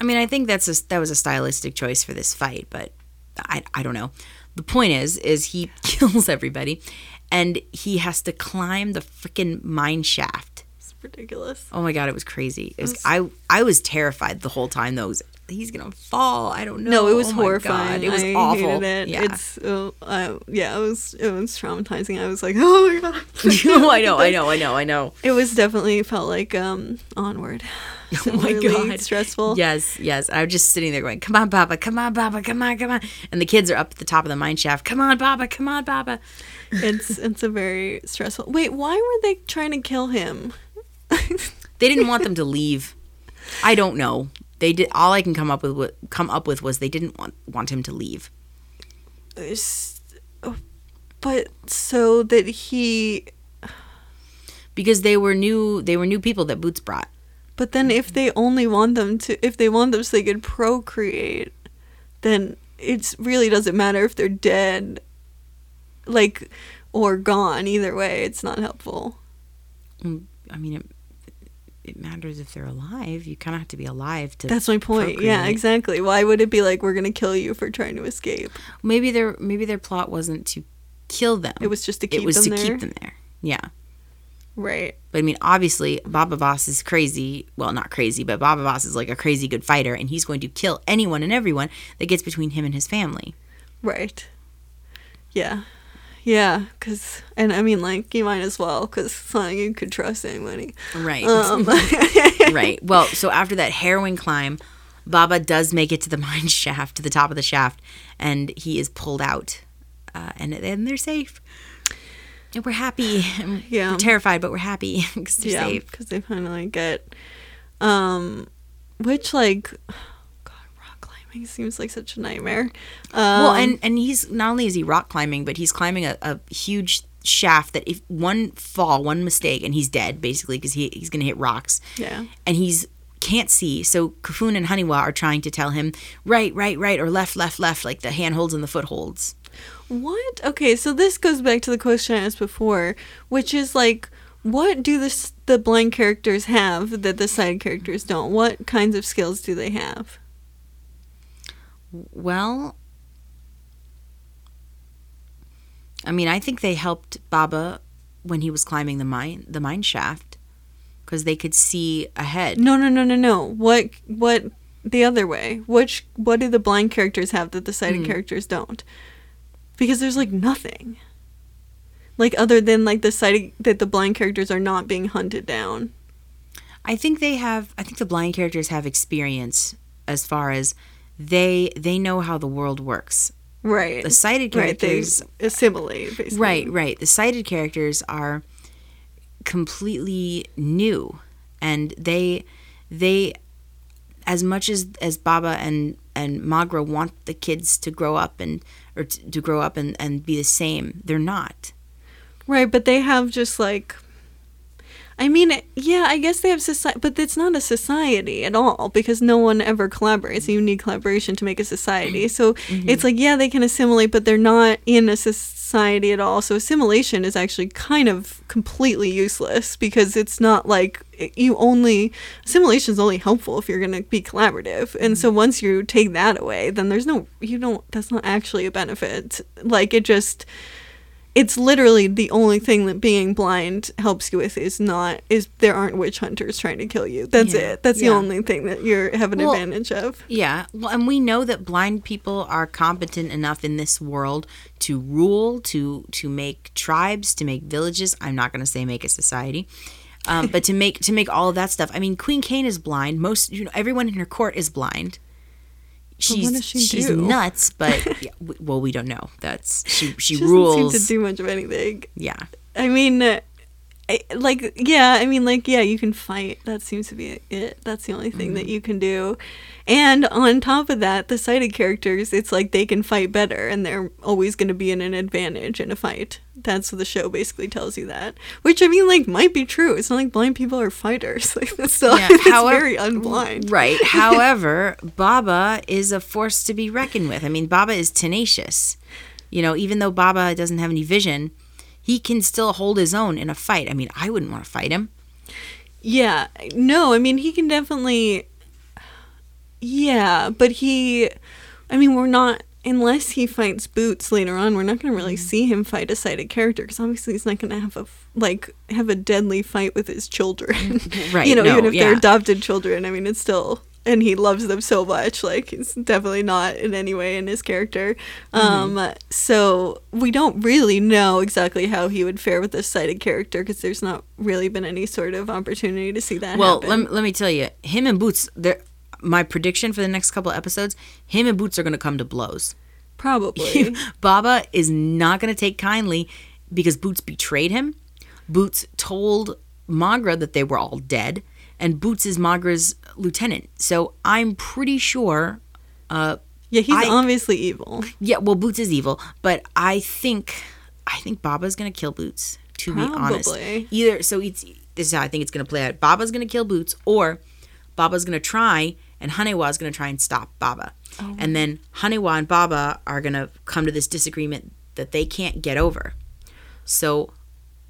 I mean, I think that's a, that was a stylistic choice for this fight, but I, I don't know. The point is, is he kills everybody, and he has to climb the freaking mine shaft. It's ridiculous. Oh my god, it was crazy. It was, I I was terrified the whole time. though. It was- he's gonna fall. I don't know. No, it was Oh horrifying. It was I awful. It. Yeah. It's uh, uh, yeah, it was it was traumatizing. I was like, oh my god. oh, I know, I know, I know, I know. It was definitely felt like um onward. Oh my god, stressful. Yes, yes. I was just sitting there going, "Come on, Baba! Come on, Baba! Come on, come on!" And the kids are up at the top of the mine shaft. Come on, Baba! Come on, Baba! It's it's a very stressful. Wait, why were they trying to kill him? They didn't want them to leave. I don't know. They did all I can come up with come up with was they didn't want want him to leave. Oh, But so that he because they were new they were new people that Boots brought. But then if they only want them to if they want them so they could procreate, then it really doesn't matter if they're dead like or gone either way it's not helpful. Mm, I mean it it matters if they're alive. You kind of have to be alive to That's my point. Yeah, exactly. Why would it be like we're going to kill you for trying to escape? Maybe their maybe their plot wasn't to kill them. It was just to keep it was them to there. keep them there. Yeah. Right. But I mean, obviously, Baba Voss is crazy. Well, not crazy, but Baba Voss is like a crazy good fighter, and he's going to kill anyone and everyone that gets between him and his family. Right. Yeah. Yeah, cuz and I mean like you might as well cuz it's not like you could trust anybody. Right. Um right. Well, so after that harrowing climb, Baba does make it to the mine shaft, to the top of the shaft, and he is pulled out. Uh, and then they're safe. And we're happy. Yeah. We're terrified, but we're happy because they're yeah, safe. because they finally get, um, which like, climbing seems like such a nightmare. Um, well, and and he's not only is he rock climbing, but he's climbing a, a huge shaft that if one fall, one mistake, and he's dead basically because he, he's gonna hit rocks. yeah, and he's can't see. So Kofun and Haniwa are trying to tell him right, right, right, or left, left, left, like the handholds and the footholds. what? Okay, so this goes back to the question I asked before, which is like, what do the the blind characters have that the side characters don't? What kinds of skills do they have? Well, I mean, I think they helped Baba when he was climbing the mine, the mine shaft, because they could see ahead. No, no, no, no, no. What what the other way? Which what do the blind characters have that the sighted hmm. characters don't? Because there's like nothing. Like other than like the sighted that the blind characters are not being hunted down. I think they have. I think the blind characters have experience as far as they they know how the world works. Right. The sighted right, characters assimilate basically. Right, right. The sighted characters are completely new and they they as much as as Baba and and Maghra want the kids to grow up and or to, to grow up and and be the same, they're not. Right, but they have just like I mean, yeah, I guess they have society, but it's not a society at all because no one ever collaborates. You need collaboration to make a society. So mm-hmm. it's like, yeah, they can assimilate, but they're not in a society at all. So assimilation is actually kind of completely useless because it's not like eh, you only, assimilation is only helpful if you're going to be collaborative. And so mm-hmm. once you take that away, then there's no, you don't, that's not actually a benefit. Like it just, it's literally the only thing that being blind helps you with is not is there aren't witch hunters trying to kill you. That's Yeah, it. That's the only thing that you have an Well- advantage of. Yeah, well, and we know that blind people are competent enough in this world to rule, to to make tribes, to make villages. I'm not going to say make a society, um, but to make to make all of that stuff. I mean, Queen Kane is blind. Most, you know, everyone in her court is blind. She's she she's do? nuts, but yeah, well, we don't know. That's she she, She rules. doesn't seem to do much of anything. yeah, I mean, uh, I, like yeah, I mean like yeah, you can fight. That seems to be it. That's the only thing that Mm-hmm. you can do. And on top of that, the sighted characters, it's like they can fight better, and they're always going to be in an advantage in a fight. That's what the show basically tells you that. Which I mean, like, might be true. It's not like blind people are fighters. Like that's still Yeah, it's however- very unblind. Right. However, Baba is a force to be reckoned with. I mean, Baba is tenacious. You know, even though Baba doesn't have any vision, he can still hold his own in a fight. I mean, I wouldn't want to fight him. Yeah, no, I mean he can definitely. Yeah, but he, I mean, we're not unless he fights Boots later on. We're not going to really mm-hmm. see him fight a sighted character because obviously he's not going to have a like have a deadly fight with his children. Mm-hmm. Right, You know, no, even if they're adopted children. I mean, it's still. And he loves them so much, like he's definitely not in any way in his character. Mm-hmm. Um, so we don't really know exactly how he would fare with this sighted character because there's not really been any sort of opportunity to see that Well, happen. let me, let me tell you, him and Boots, my prediction for the next couple of episodes, him and Boots are going to come to blows. Probably. Baba is not going to take kindly because Boots betrayed him. Boots told Maghra that they were all dead. And Boots is Maghra's lieutenant. So I'm pretty sure. Uh, Yeah, he's I- obviously evil. yeah, well, Boots is evil, but I think I think Baba's gonna kill Boots. To be honest, either so it's this is how I think it's gonna play out. Baba's gonna kill Boots, or Baba's gonna try, and Haniwa is gonna try and stop Baba, Oh. and then Haniwa and Baba are gonna come to this disagreement that they can't get over. So,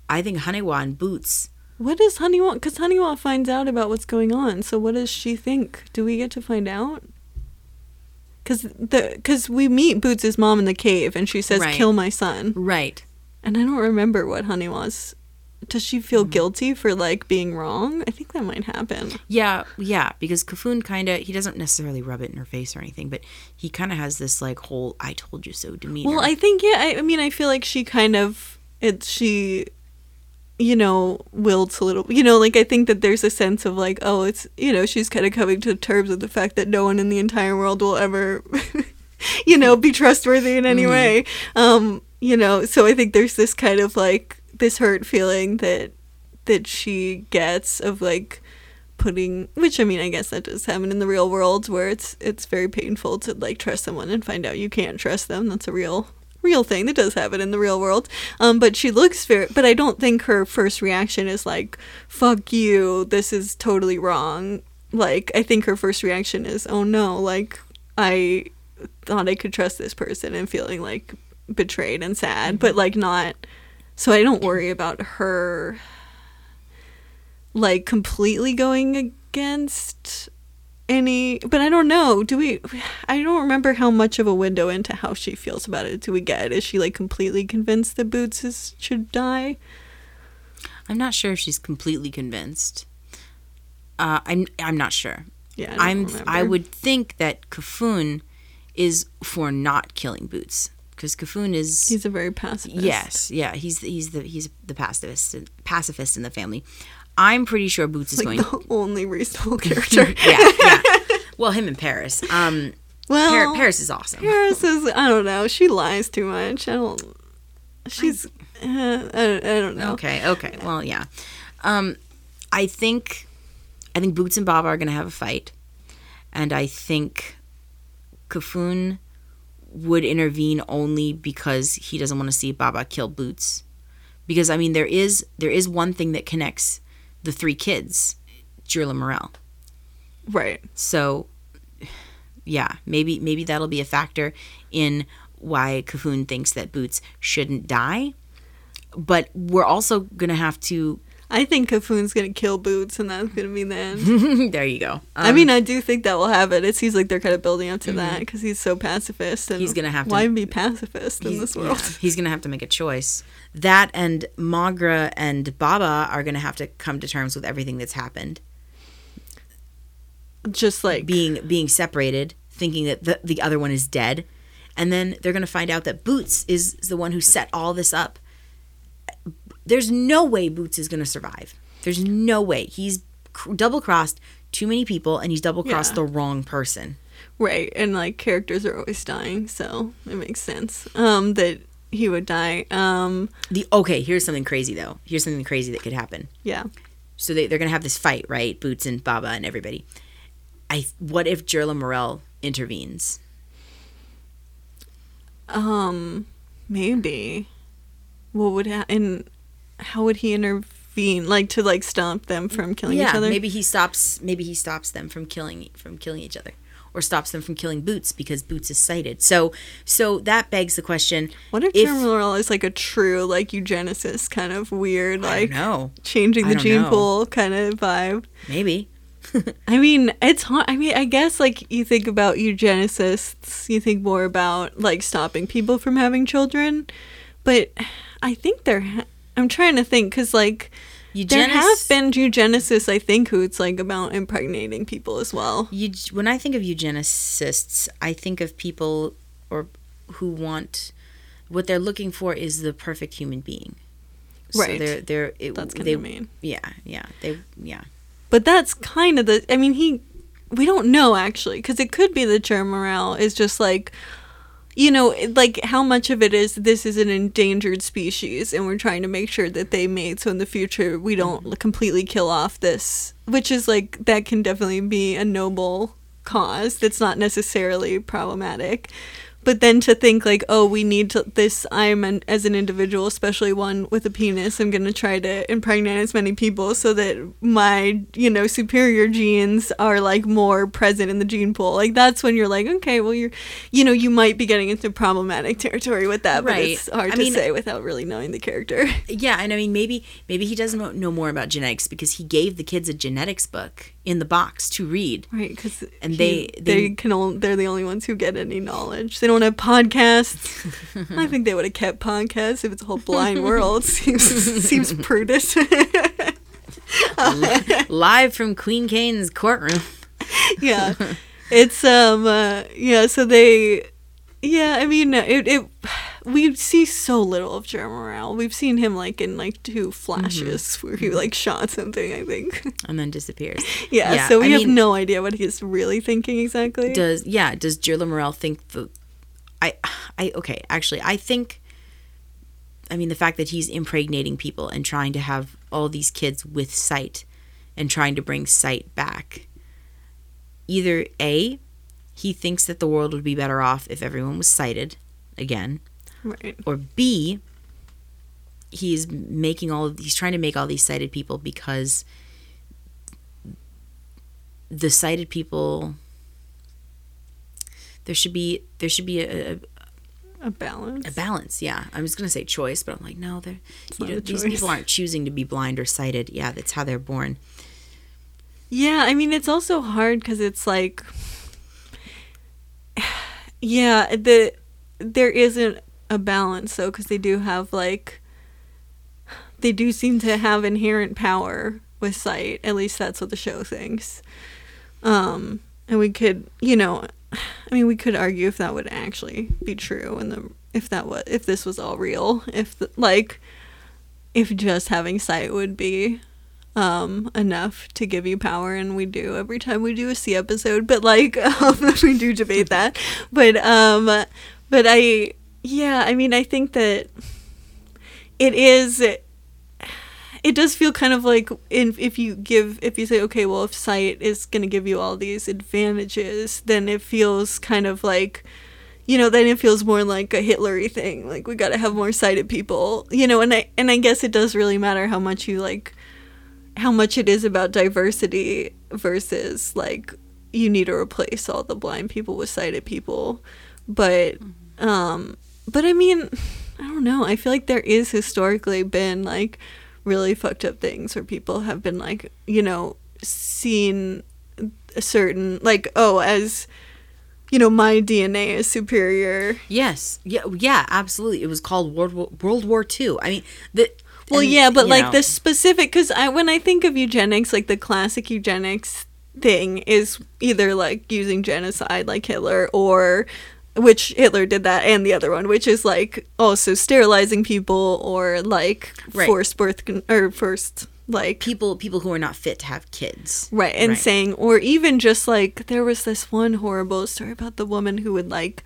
I think Haniwa and Boots. What does Haniwa? Because Haniwa finds out about what's going on. So what does she think? Do we get to find out? Because the because we meet Boots' mom in the cave, and she says, Right. "Kill my son." Right. And I don't remember what Haniwa's. Does she feel Mm-hmm. guilty for like being wrong? I think that might happen. Yeah, yeah, because Kofun kind of he doesn't necessarily rub it in her face or anything, but he kind of has this like whole "I told you so" demeanor. Well, I think yeah. I, I mean, I feel like she kind of it. She, you know, wilts a little. You know, like I think that there's a sense of like, oh, it's you know, she's kind of coming to terms with the fact that no one in the entire world will ever, you know, be trustworthy in any way. Um, you know, so I think there's this kind of like this hurt feeling that that she gets of like putting which I mean I guess that does happen in the real world where it's it's very painful to like trust someone and find out you can't trust them. That's a real real thing that does happen in the real world. Um but she looks very but I don't think her first reaction is like fuck you, this is totally wrong. Like I think her first reaction is oh no, like I thought I could trust this person and feeling like betrayed and sad, but like not so I don't worry about her like completely going against any but I don't know. Do we I don't remember how much of a window into how she feels about it do we get? Is she like completely convinced that Boots is, should die? I'm not sure if she's completely convinced. Uh, I'm I'm not sure. Yeah, I remember. I would think that Kofun is for not killing Boots because Kofun is He's a very pacifist. yes yeah he's he's the he's the pacifist pacifist in the family. I'm pretty sure Boots is Like going. the only reasonable character. yeah, yeah. Well, him and Paris. Um, well, Par- Paris is awesome. Paris is I don't know. She lies too much. I don't. She's. uh, I, I don't know. Okay, okay. Well, yeah. Um, I think, I think Boots and Baba are gonna have a fight, and I think Kofun would intervene only because he doesn't want to see Baba kill Boots, because I mean there is there is one thing that connects the three kids, Jerlamarel. Right. So, yeah, maybe maybe that'll be a factor in why Kofun thinks that Boots shouldn't die. But we're also gonna have to. I think Kofun's gonna kill Boots, and that's gonna be the end. there you go. I Um, mean, I do think that will happen. It seems like they're kind of building up to that because he's so pacifist. And Mm-hmm. He's gonna have to- Why be pacifist in this world? yeah, he's gonna have to make a choice. That and Maghra and Baba are gonna have to come to terms with everything that's happened. Just like being being separated, thinking that the, the other one is dead, and then they're gonna find out that Boots is the one who set all this up. There's no way Boots is gonna survive. There's no way. He's cr- double crossed too many people, and he's double crossed Yeah. the wrong person. right, and like characters are always dying, so it makes sense. Um, that he would die. Um, The okay, here's something crazy though. Here's something crazy that could happen. yeah. So they, they're gonna have this fight, right? Boots and Baba and everybody. I what if Jerlamarel intervenes? Um, maybe. What would ha- and how would he intervene? Like to like stop them from killing yeah, each other? maybe he stops. Maybe he stops them from killing from killing each other, or stops them from killing Boots because Boots is sighted. So so that begs the question: What if, if- Jeremy is like a true like eugenicist kind of weird like don't changing the gene know. pool kind of vibe? maybe. I mean, it's hard. I mean, I guess like you think about eugenicists, you think more about like stopping people from having children, but I think there. I'm trying to think because like there have been eugenicists, I think, who it's like about impregnating people as well. Eu- when I think of eugenicists, I think of people or who want what they're looking for is the perfect human being. Right. So they're they're it, That's kind of mean. Yeah, yeah. They yeah. But that's kind of the. I mean, he. We don't know actually, because it could be that Jerlamarel is just like, you know, like how much of it is this is an endangered species and we're trying to make sure that they mate so in the future we don't mm-hmm. completely kill off this, which is like that can definitely be a noble cause that's not necessarily problematic. But then to think like, oh, we need to this. I'm an, as an individual, especially one with a penis. I'm gonna try to impregnate as many people so that my you know superior genes are like more present in the gene pool. Like that's when you're like, okay, well you're, you know, you might be getting into problematic territory with that. But Right. it's hard I to mean- say without really knowing the character. Yeah, and I mean maybe maybe he doesn't know more about genetics because he gave the kids a genetics book in the box to read. Right, because And they- they they- can only, they're the only ones who get any knowledge. They don't have podcasts. I think they would have kept podcasts if it's a whole blind world. seems seems prudent. Live from Queen Kane's courtroom. yeah, it's um uh, yeah. So they yeah. I mean it it we see so little of Jerlamarel. We've seen him like in like two mm-hmm. flashes where he mm-hmm. like shot something. I think. and then disappears. Yeah. so we I have mean, no idea what he's really thinking exactly. Does yeah? Does Jerlamarel think the? I I okay. Actually, I think. I mean, the fact that he's impregnating people and trying to have all these kids with sight, and trying to bring sight back. Either a, he thinks that the world would be better off if everyone was sighted, again, right. or B, he's making all of he's trying to make all these sighted people because the sighted people there should be there should be a, a, A balance. a balance yeah i was going to say choice but i'm like no they're you know, these people aren't choosing to be blind or sighted yeah that's how they're born Yeah, I mean it's also hard because it's like, yeah, the there isn't a balance though because they do have like, they do seem to have inherent power with sight. At least that's what the show thinks. Um, and we could, you know, I mean, we could argue if that would actually be true and the if that was if this was all real, if the, like, if just having sight would be um enough to give you power and we do every time we do a See episode but like um, we do debate that but um but I yeah I mean I think that it is it does feel kind of like in, if you give if you say okay well if sight is going to give you all these advantages then it feels kind of like you know then it feels more like a hitlery thing like we got to have more sighted people you know and i and i guess it does really matter how much you like how much it is about diversity versus like you need to replace all the blind people with sighted people but um but i mean i don't know. I feel like there is historically been like really fucked up things where people have been like you know seen a certain like oh as you know my dna is superior. Yes. Yeah yeah absolutely. It was called world war, world war ii i mean the Well, and, yeah, but like know, the specific, because I when I think of eugenics, like the classic eugenics thing is either like using genocide, like Hitler, or which Hitler did that, and the other one, which is like also sterilizing people or like Right. forced birth con- or first like people people who are not fit to have kids Right, and Right. saying, or even just like there was this one horrible story about the woman who would like,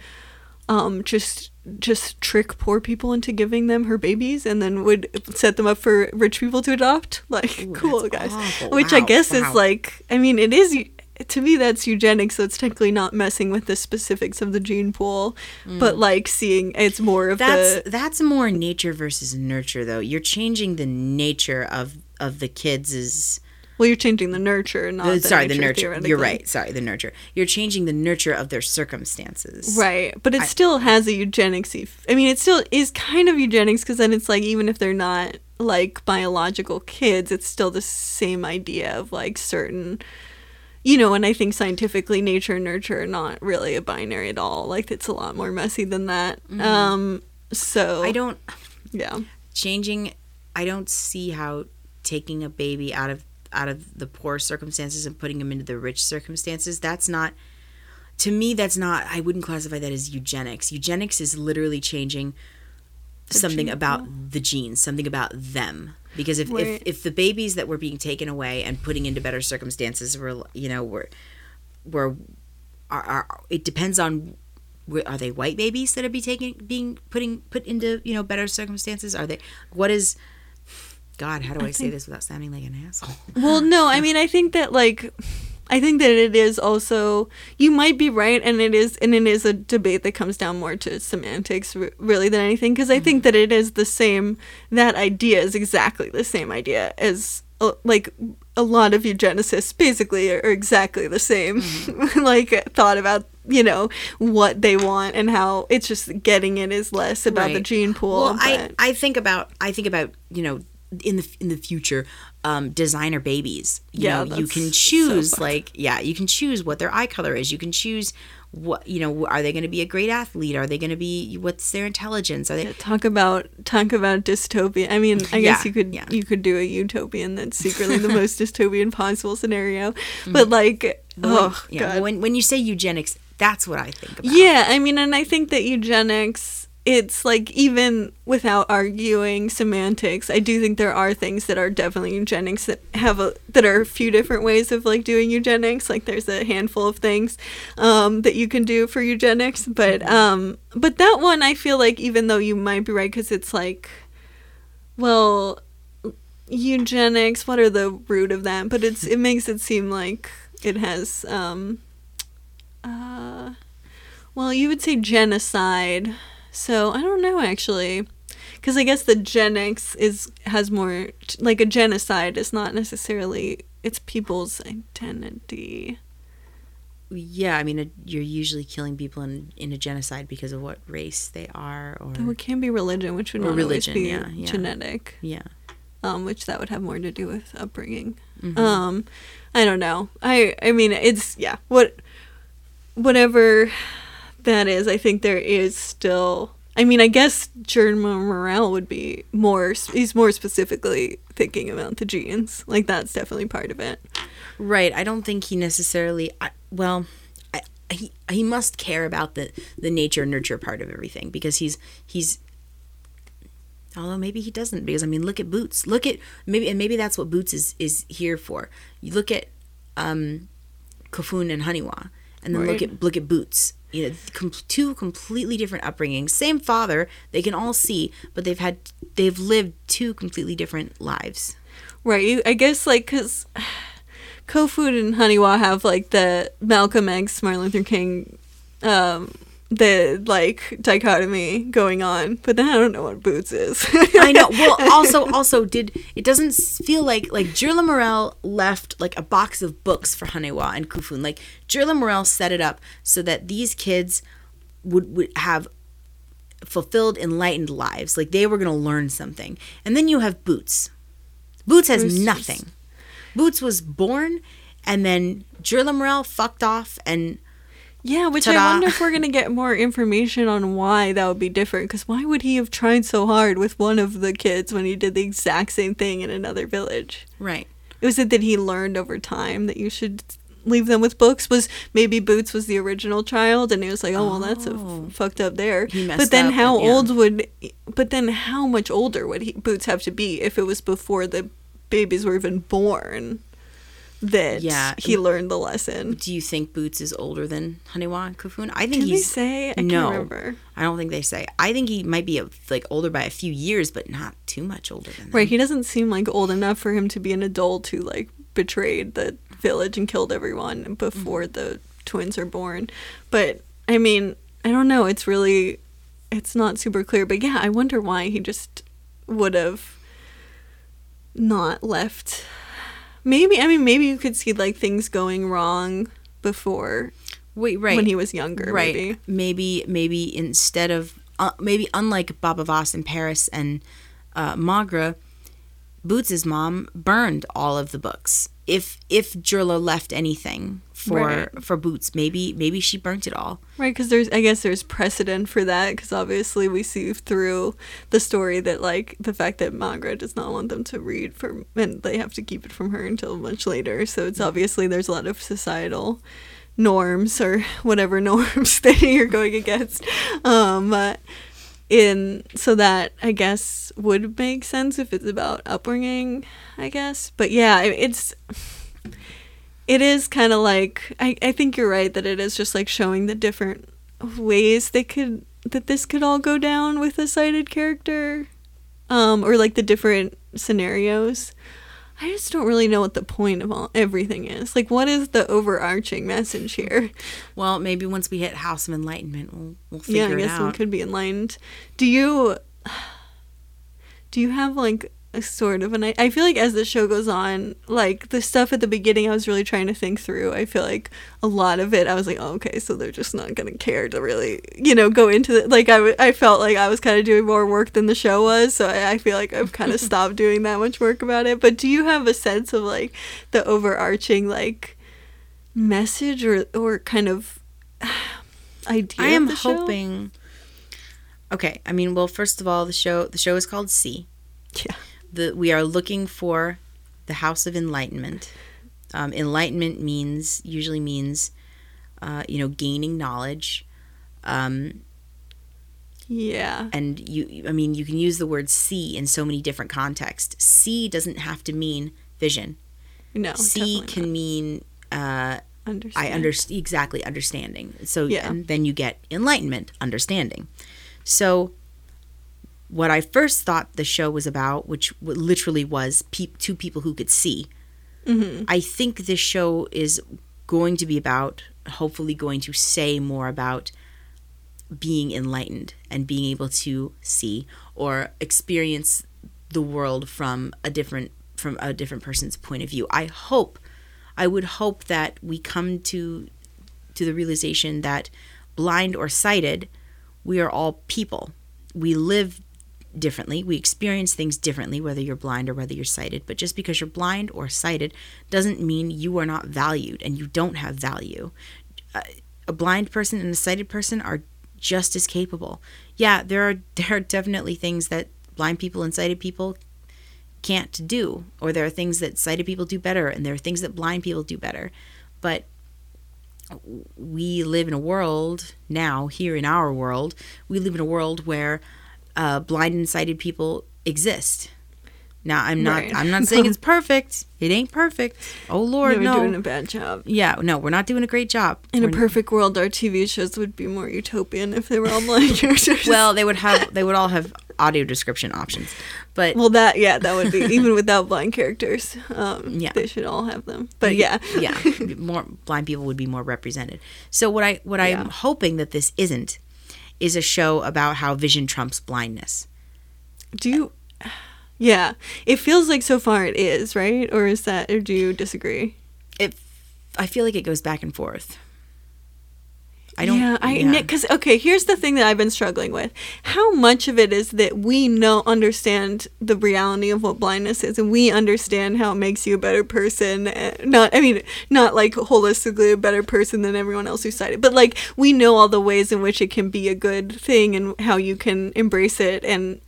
um, just just trick poor people into giving them her babies, and then would set them up for rich people to adopt. Like, cool guys, awful. which I guess wow. is like, I mean, it is. To me, that's eugenics, so it's technically not messing with the specifics of the gene pool, but like seeing it's more of Mm. that's the that's more nature versus nurture though you're changing the nature of of the kids is well, you're changing the nurture, not Uh, the sorry, the nurture. You're right. Sorry, the nurture. You're changing the nurture of their circumstances. Right, but it still has a eugenics. I mean, it still is kind of eugenics because then it's like even if they're not like biological kids, it's still the same idea of like certain, you know. And I think scientifically, nature and nurture are not really a binary at all. Like it's a lot more messy than that. Um, so Mm-hmm. I don't yeah, changing. I don't see how taking a baby out of out of the poor circumstances and putting him into the rich circumstances. That's not. To me, that's not. I wouldn't classify that as eugenics. Eugenics is literally changing something gene about the genes, something about them. Because if, if if the babies that were being taken away and putting into better circumstances were, you know, were were are, are it depends on wh- are they white babies that are be taken being putting put into you know better circumstances? Are they what is God? How do I, say this without sounding like an asshole? Well, no, I mean, I think that like, I think that it is also you might be right, and it is, and it is a debate that comes down more to semantics, r- really, than anything, because I think that it is the same. That idea is exactly the same idea as uh, like a lot of eugenicists basically are, are exactly the same, like thought about. You know what they want and how it's just getting it is less about the gene pool. Well, I, I think about I think about you know in the in the future um, designer babies. You Yeah, know, you can choose fucked. like yeah, you can choose what their eye color is. You can choose what you know. Are they going to be a great athlete? Are they going to be what's their intelligence? Are they? talk about talk about dystopia. I mean, I guess Yeah, you could yeah. you could do a utopian that's secretly the most dystopian possible scenario. Mm-hmm. But like, oh yeah. god, When when you say eugenics, that's what I think about. yeah. I mean, and I think that eugenics. It's like even without arguing semantics, I do think there are things that are definitely eugenics that have a that are a few different ways of like doing eugenics. Like there's a handful of things um, that you can do for eugenics, but um, but that one I feel like even though you might be right because it's like well eugenics what are the root of that but it's it makes it seem like it has um uh well you would say genocide so i don't know actually because i guess the genics is has more like a genocide is not necessarily it's people's identity Yeah, I mean, it, you're usually killing people in, in a genocide because of what race they are, or though it can be religion which would not religion, always be yeah, yeah. genetic yeah. um, which that would have more to do with upbringing. Mm-hmm. Um, I don't know. I I mean, it's yeah. What whatever that is, I think there is still. I mean, I guess Jerlamarel would be more. He's more specifically thinking about the genes. Like that's definitely part of it. Right. I don't think he necessarily. I, well, I, he he must care about the the nature nurture part of everything because he's he's. Although maybe he doesn't because I mean look at Boots look at maybe and maybe that's what Boots is is here for. You look at um, Kofun and Haniwa and then look at look at Boots. You know, com- two completely different upbringings, same father. They can all see, but they've had they've lived two completely different lives. Right. I guess like because Kofun and Haniwa have like the Malcolm X, Martin Luther King, um, the like dichotomy going on. But then I don't know what Boots is. I know. Well, also, also, did it doesn't feel like like Jerlamarel left like a box of books for Haniwa and Kofun. Like Jerlamarel set it up so that these kids would would have fulfilled, enlightened lives. Like they were going to learn something. And then you have Boots. Boots has Boots nothing. Boots was born, and then Jerlamarel fucked off and. Yeah, which Ta-da. I wonder if we're gonna get more information on why that would be different. Because why would he have tried so hard with one of the kids when he did the exact same thing in another village? Right. Was it that he learned over time that you should leave them with books? Was maybe Boots was the original child, and he was like, "Oh, well, that's a Oh. f- fucked up there." But then how and- yeah. old would? But then how much older would he Boots have to be if it was before the babies were even born? That Yeah. he learned the lesson. Do you think Boots is older than and Kofun? I think they he's. say? I no, remember. I don't think they say. I think he might be a, like older by a few years, but not too much older than that. Right, he doesn't seem like old enough for him to be an adult who like betrayed the village and killed everyone before Mm-hmm. the twins are born. But I mean, I don't know, it's really it's not super clear, but yeah, I wonder why he just would have not left. Maybe I mean maybe you could see like things going wrong before Wait, right. when he was younger, right. maybe. Maybe, maybe instead of uh, maybe unlike Baba Voss in Paris and uh, Maghra, Boots's mom burned all of the books. If if Jurla left anything for Right. for Boots, maybe maybe she burnt it all. Right, because there's, I guess there's precedent for that, because obviously we see through the story that, like, the fact that Maghra does not want them to read for and they have to keep it from her until much later. So it's obviously there's a lot of societal norms or whatever norms that you're going against. Um, uh, in so that I guess would make sense if it's about upbringing, I guess. But yeah, it's it is kind of like I, I think you're right that it is just like showing the different ways that could that this could all go down with a sighted character, um, or like the different scenarios. I just don't really know what the point of all everything is. Like, what is the overarching message here? Well, maybe once we hit House of Enlightenment, we'll we'll yeah, I guess we could be enlightened. Do you do you have like sort of and I I feel like as the show goes on, like the stuff at the beginning I was really trying to think through. I feel like a lot of it I was like, oh, okay, so they're just not going to care to really, you know, go into it. Like I, w- I felt like I was kind of doing more work than the show was, so I, I feel like I've kind of stopped doing that much work about it. But do you have a sense of like the overarching like message or or kind of idea? I am the show? hoping. Okay, I mean, well, first of all, the show the show is called See. Yeah. The we are looking for the House of Enlightenment. Um, enlightenment means usually means, uh, you know, gaining knowledge. Um, Yeah. and you i mean you can use the word see in so many different contexts see doesn't have to mean vision No. see can mean uh understand. i understand exactly understanding so Yeah. then you get enlightenment understanding so what i first thought the show was about which literally was pe- two people who could see Mm-hmm. i think this show is going to be about hopefully going to say more about being enlightened and being able to see or experience the world from a different from a different person's point of view. I hope I would hope that we come to to the realization that blind or sighted, we are all people. We live differently. We experience things differently, whether you're blind or whether you're sighted. But just because you're blind or sighted doesn't mean you are not valued and you don't have value. Uh, a blind person and a sighted person are just as capable. Yeah, there are there are definitely things that blind people and sighted people can't do, or there are things that sighted people do better, and there are things that blind people do better. But we live in a world now, here in our world, we live in a world where uh, blind and sighted people exist. Now, I'm not. Right. I'm not saying it's perfect. It ain't perfect. Oh Lord, We're no. doing a bad job. yeah, no, we're not doing a great job. In a We're- perfect world, our TV shows would be more utopian if they were all blind characters. well, they would have. They would all have audio description options, but well, that yeah, that would be even without blind characters. Um, Yeah. they should all have them. But yeah, yeah, more blind people would be more represented. So what I what I'm hoping that this isn't is a show about how vision trumps blindness. do you? Yeah, it feels like so far it is right, or is that, or do you disagree? It, I feel like it goes back and forth. I don't. Yeah, I yeah. because okay, here's the thing that I've been struggling with. How much of it is that we know understand the reality of what blindness is, and we understand how it makes you a better person. eh, Not, I mean, not like holistically a better person than everyone else who's sighted, but like we know all the ways in which it can be a good thing and how you can embrace it and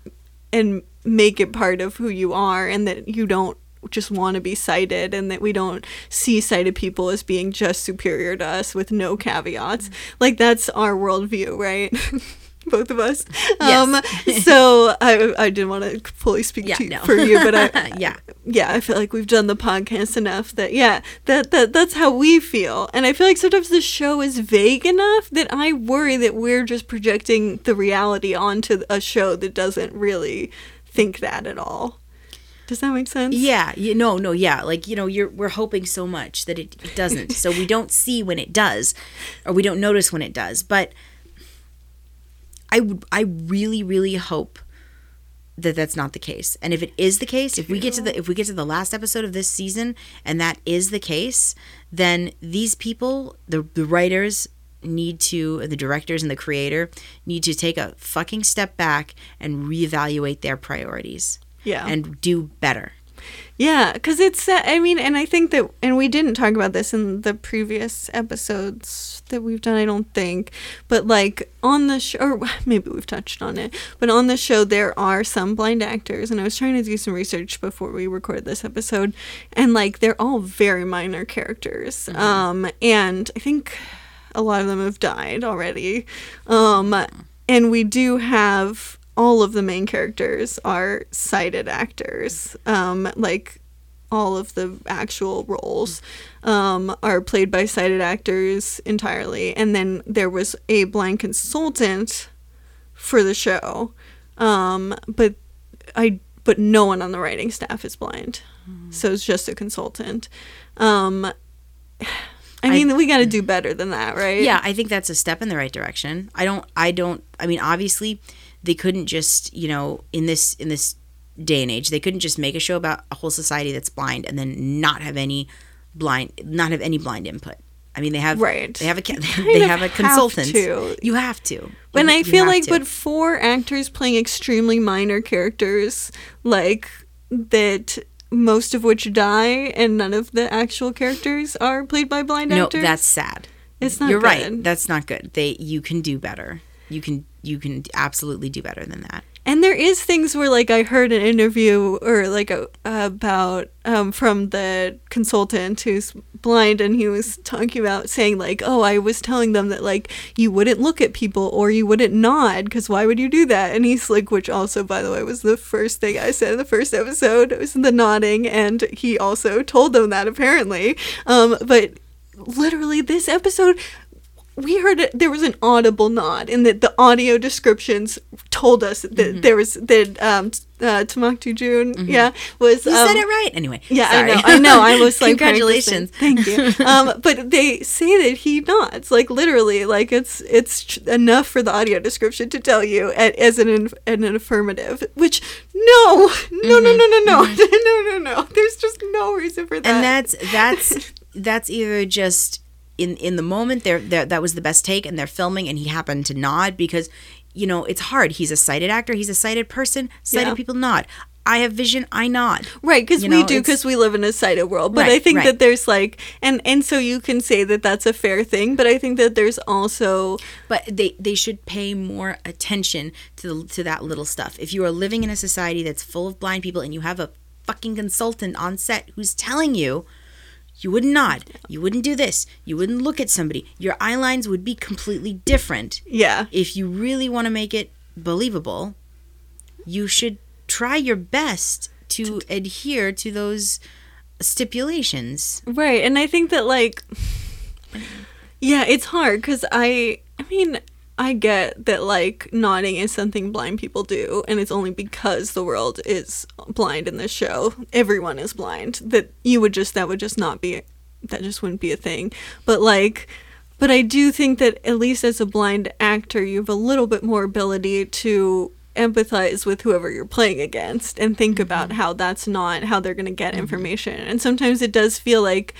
and make it part of who you are, and that you don't just want to be sighted and that we don't see sighted people as being just superior to us with no caveats. Like that's our worldview, right? Both of us. Um so I I didn't want to fully speak Yeah, to no. for you, but I yeah, yeah, I feel like we've done the podcast enough that yeah, that that that's how we feel. And I feel like sometimes the show is vague enough that I worry that we're just projecting the reality onto a show that doesn't really think that at all. Does that make sense? yeah. You no, no, yeah. Like you know, you're we're hoping so much that it, it doesn't, so we don't see when it does, or we don't notice when it does. But I I really, really hope that that's not the case. And if it is the case, if we get to the if we get to the last episode of this season and that is the case, then these people, the the writers need to the directors and the creator need to take a fucking step back and reevaluate their priorities Yeah. and do better. Yeah, because it's, uh, I mean, and I think that, and we didn't talk about this in the previous episodes that we've done, I don't think, but like on the show, or maybe we've touched on it, but on the show, there are some blind actors, and I was trying to do some research before we recorded this episode, and like they're all very minor characters. Um, and I think a lot of them have died already. Um, and we do have all of the main characters are sighted actors. Um, like all of the actual roles um, are played by sighted actors entirely. And then there was a blind consultant for the show, um, but I but no one on the writing staff is blind, so it's just a consultant. Um, I mean, we got to do better than that, right? Yeah, I think that's a step in the right direction. I don't I don't I mean obviously they couldn't just, you know, in this in this day and age, they couldn't just make a show about a whole society that's blind and then not have any blind not have any blind input. I mean, they have Right. They have a they have a have consultant. to. You have to. And You- I feel like, to. but for actors playing extremely minor characters, like that, most of which die, and none of the actual characters are played by blind no, actors. that's sad. It's not You're right. That's not good. They you can do better. You can you can absolutely do better than that. And there is things where, like, I heard an interview or like a, about um, from the consultant who's blind, and he was talking about saying like, "Oh, I was telling them that like you wouldn't look at people or you wouldn't nod because why would you do that?" And he's like, which also, by the way, was the first thing I said in the first episode was the nodding, and he also told them that apparently. Um, but literally, this episode we heard it, there was an audible nod in that the audio descriptions told us that mm-hmm. there was that um uh, Tamacti Jun, mm-hmm. yeah, was you um, said it right anyway. Yeah, sorry. I know, I know. I was like, congratulations, thank you. Um, but they say that he nods, like literally, like it's it's enough for the audio description to tell you at, as an an affirmative. Which no, no, mm-hmm. no, no, no, no, mm-hmm. no, no, no, no. There's just no reason for that. And that's that's that's either just in in the moment there that was the best take and they're filming and he happened to nod because you know it's hard he's a sighted actor he's a sighted person sighted Yeah. people nod i have vision i nod Right, because we know, do, because we live in a sighted world. But Right, I think right. that there's like, and and so you can say that that's a fair thing. But I think that there's also but they they should pay more attention to the, to that little stuff if you are living in a society that's full of blind people and you have a fucking consultant on set who's telling you you wouldn't nod you wouldn't do this you wouldn't look at somebody your eye lines would be completely different yeah, if you really want to make it believable, you should try your best to adhere to those stipulations. right. And I think that like, yeah, it's hard because I, I mean. I get that like nodding is something blind people do and it's only because the world is blind in this show. Everyone is blind. That you would just that would just not be that just wouldn't be a thing. But like but I do think that at least as a blind actor you have a little bit more ability to empathize with whoever you're playing against and think mm-hmm. about how that's not how they're going to get mm-hmm. information. And sometimes it does feel like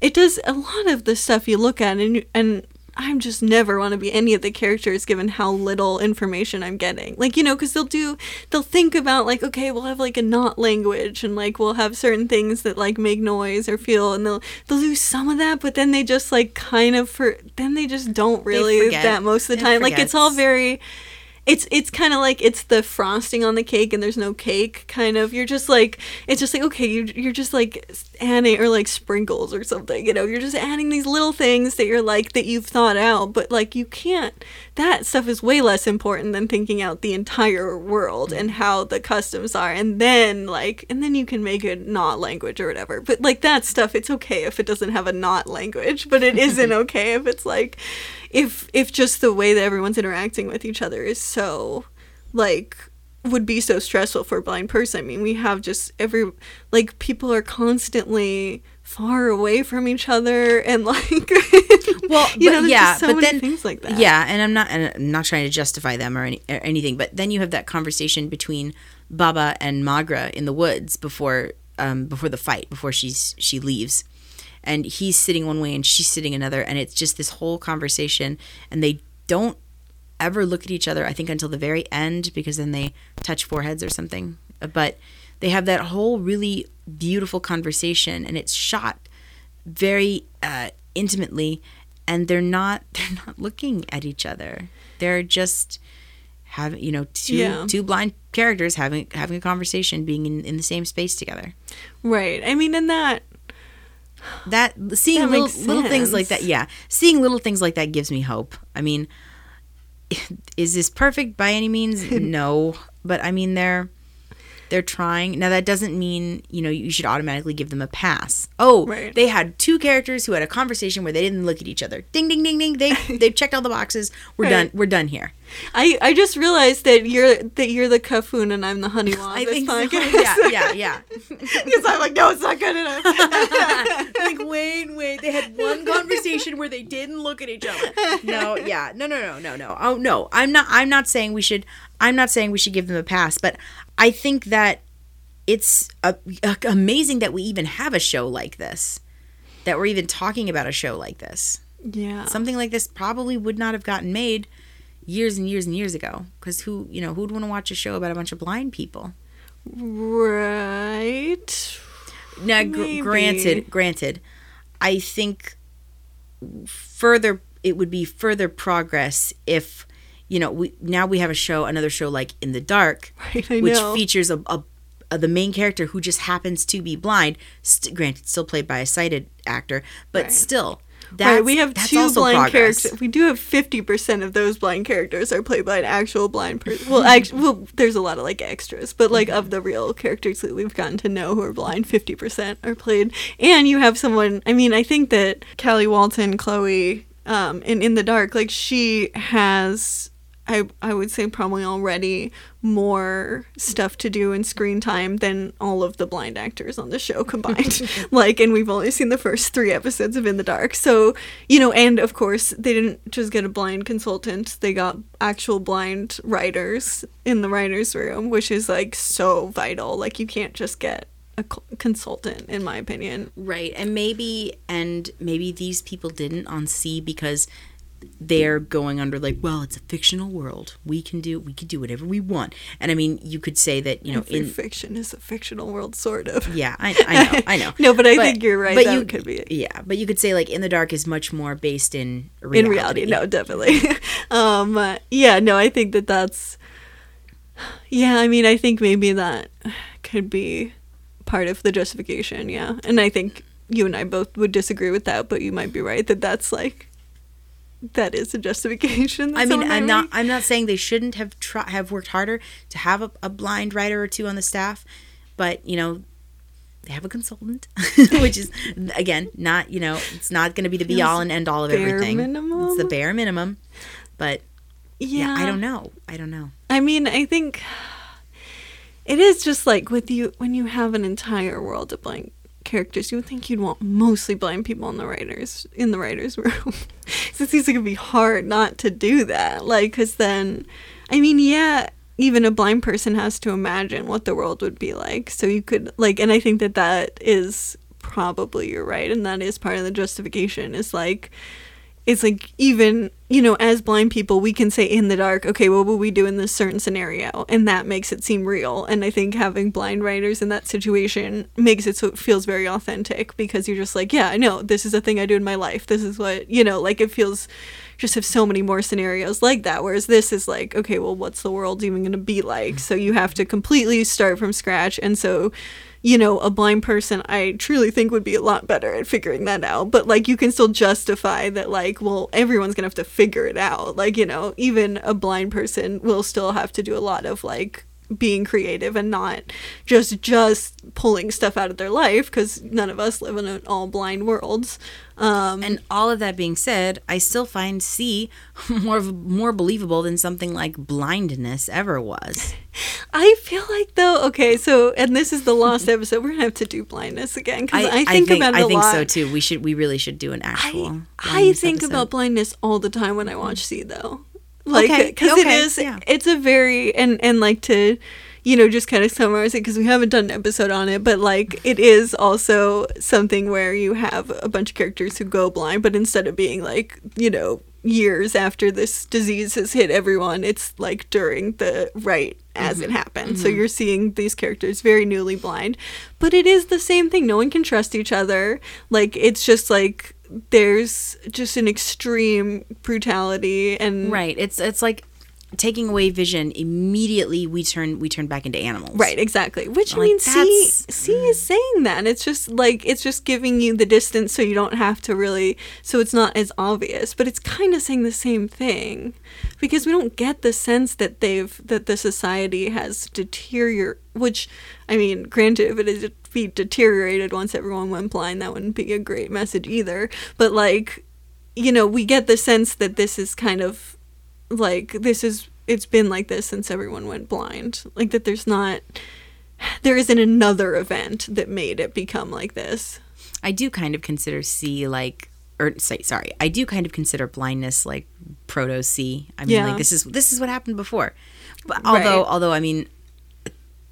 it does a lot of the stuff you look at and and I'm just never want to be any of the characters given how little information I'm getting. Like, you know, because they'll do, they'll think about, like, okay, we'll have like a not language and like we'll have certain things that like make noise or feel, and they'll, they'll do some of that, but then they just like kind of, for, then they just don't really that most of the time. Like, it's all very, it's it's kind of like it's the frosting on the cake and there's no cake kind of. You're just like it's just like okay you, you're just like adding or like sprinkles or something you know? You're just adding these little things that you're like that you've thought out but like you can't that stuff is way less important than thinking out the entire world and mm-hmm. how the customs are and then like and then you can make it not language or whatever. But like that stuff it's okay if it doesn't have a not language but it isn't okay if it's like if if just the way that everyone's interacting with each other is so like would be so stressful for a blind person. I mean, we have just every like people are constantly far away from each other and like Well, you but know, yeah, so but many then things like that. Yeah, and I'm not and I'm not trying to justify them or, any, or anything, but then you have that conversation between Baba and Maghra in the woods before um, before the fight, before she's she leaves. And he's sitting one way and she's sitting another and it's just this whole conversation and they don't ever look at each other I think until the very end because then they touch foreheads or something. But they have that whole really beautiful conversation and it's shot very uh, intimately and they're not they're not looking at each other they're just having you know two Yeah. two blind characters having having a conversation being in, in the same space together Right. I mean, in that that seeing That little, little things like that yeah. Seeing little things like that gives me hope. I mean is this perfect by any means? No. But i mean they're they're trying. Now that doesn't mean you know you should automatically give them a pass. Oh, Right. they had two characters who had a conversation where they didn't look at each other. Ding, ding, ding, ding. They they've checked all the boxes. We're Right. done. We're done here. I, I just realized that you're that you're the Kofun and I'm the on I think so. Yeah, yeah, yeah. Because I'm like, no, it's not good enough. like wait, wait. They had one conversation where they didn't look at each other. No, yeah, no, no, no, no, no. Oh no, I'm not. I'm not saying we should. I'm not saying we should give them a pass, but I think that it's a, a- amazing that we even have a show like this. That we're even talking about a show like this. yeah. Something like this probably would not have gotten made years and years and years ago. Because who, you know, who'd want to watch a show about a bunch of blind people? right. Now, gr- granted, granted, I think further it would be further progress if you know we now we have a show, another show like In the Dark, Right, which know. features a, a, a the main character who just happens to be blind. St- granted, still played by a sighted actor, but Right. still. That's, right, we have two blind progress. characters. We do have fifty percent of those blind characters are played by an actual blind person. Well, actually, well, there's a lot of like extras, but like of the real characters that we've gotten to know who are blind, fifty percent are played. And you have someone. I mean, I think that Callie Walton, Chloe, um, in In the Dark, like she has. I, I would say probably already more stuff to do in screen time than all of the blind actors on the show combined. like, and we've only seen the first three episodes of In the Dark. So, you know, and of course, they didn't just get a blind consultant, they got actual blind writers in the writer's room, which is like so vital. Like, you can't just get a consultant, in my opinion. Right. And maybe and maybe these people didn't on See because they're going under like, well, it's a fictional world. We can do we can do whatever we want. And I mean, you could say that, you know, Every in fiction is a fictional world, sort of. yeah, I, I know, I know. No, but I think you're right, But that you could be. Yeah, but you could say like In the Dark is much more based in reality. in reality no definitely um uh, yeah no i think that that's yeah i mean i think maybe that could be part of the justification yeah and i think you and i both would disagree with that but you might be right that that's like that is a justification I mean, I'm not. I'm not saying they shouldn't have try, have worked harder to have a, a blind writer or two on the staff, but you know, they have a consultant, which is again not you know it's not going to be the be all and end all of bare everything. It's the bare minimum, but yeah, yeah, I don't know. I don't know. I mean, I think it is just like with you when you have an entire world of blank characters, you would think you'd want mostly blind people in the writers in the writers room. it seems like it'd be hard not to do that. Like, because then, I mean, yeah, even a blind person has to imagine what the world would be like. So you could like, and I think that that is probably you're right, and that is part of the justification. Is like it's like even you know as blind people we can say in the dark okay what would we do in this certain scenario? And that makes it seem real. And i think having blind writers in that situation makes it so it feels very authentic because you're just like yeah i know this is a thing i do in my life. This is what you know like it feels just have so many more scenarios like that whereas this is like okay well what's the world even going to be like? So you have to completely start from scratch. And so you know, a blind person I truly think would be a lot better at figuring that out. But like you can still justify that like, well, everyone's gonna have to figure it out. Like, you know, even a blind person will still have to do a lot of like being creative and not just just pulling stuff out of their life because none of us live in an all blind world. Um, And all of that being said, I still find See more of, more believable than something like blindness ever was. I feel like though, okay, so and this is the last episode. We're gonna have to do blindness again because I, think about I think lot. so too. We should we really should do an actual. I, I think episode. about blindness all the time when I watch See though. Like Okay, cuz it okay, is yeah. it's a very and and like to you know just kind of summarize it because we haven't done an episode on it but like it is also something where you have a bunch of characters who go blind but instead of being like you know years after this disease has hit everyone it's like during the right as Mm-hmm. it happened so you're seeing these characters very newly blind but it is the same thing no one can trust each other like it's just like there's just an extreme brutality and Right. It's it's like taking away vision immediately we turn we turn back into animals. Right, exactly. Which I Like, See See is saying that. It's just like it's just giving you the distance, so you don't have to really, so it's not as obvious. But it's kind of saying the same thing, because we don't get the sense that they've that the society has deteriorated Which, I mean, granted, if it is be deteriorated once everyone went blind, that wouldn't be a great message either. But like, you know, we get the sense that this is kind of like this is it's been like this since everyone went blind like that there's not there isn't another event that made it become like this I do kind of consider See like or sorry, I do kind of consider blindness like proto See. I mean Yeah. like this is this is what happened before. But although Right. although I mean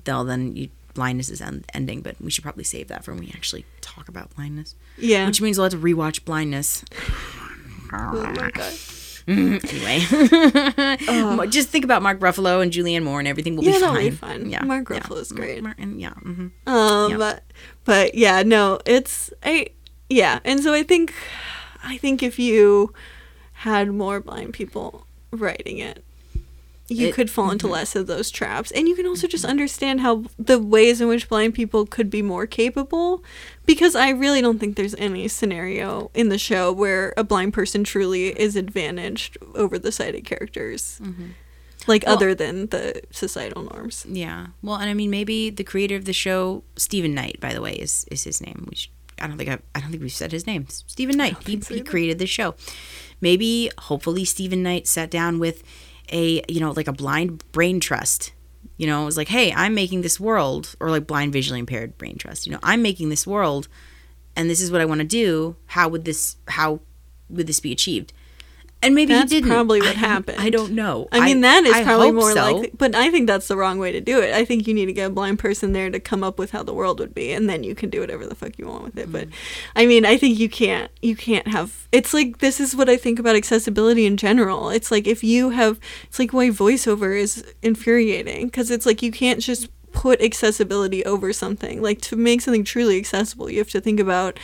well then you blindness is end, ending, but we should probably save that for when we actually talk about blindness. yeah Which means we'll have to rewatch blindness. oh my god Anyway, just think about Mark Ruffalo and Julianne Moore, and everything will Yeah, be fine. be fine. Mark Ruffalo's great. Mark, and yeah, hmm um Yeah. but, but yeah no it's i yeah and so i think i think if you had more blind people writing it you It- could fall into mm-hmm. less of those traps and you can also just mm-hmm. understand how the ways in which blind people could be more capable because i really don't think there's any scenario in the show where a blind person truly is advantaged over the sighted characters mm-hmm. like Well- other than the societal norms Yeah. Well, and I mean, maybe the creator of the show, Steven Knight, by the way, is is his name. Should, I don't think I, I don't think we've said his name. Steven Knight. He, so he created the show. Maybe, hopefully, Steven Knight sat down with a you know like a blind brain trust. You know, it was like, hey, I'm making this world, or like blind visually impaired brain trust. You know, I'm making this world, and this is what I want to do. How would this how would this be achieved? And maybe That's he didn't. probably what I- happened. I don't know. I mean, that is I probably more so. likely, but I think that's the wrong way to do it. I think you need to get a blind person there to come up with how the world would be, and then you can do whatever the fuck you want with it. But Mm. I mean, I think you can't, you can't have. It's like this is what I think about accessibility in general. It's like if you have, it's like why voiceover is infuriating because it's like you can't just put accessibility over something. Like to make something truly accessible, you have to think about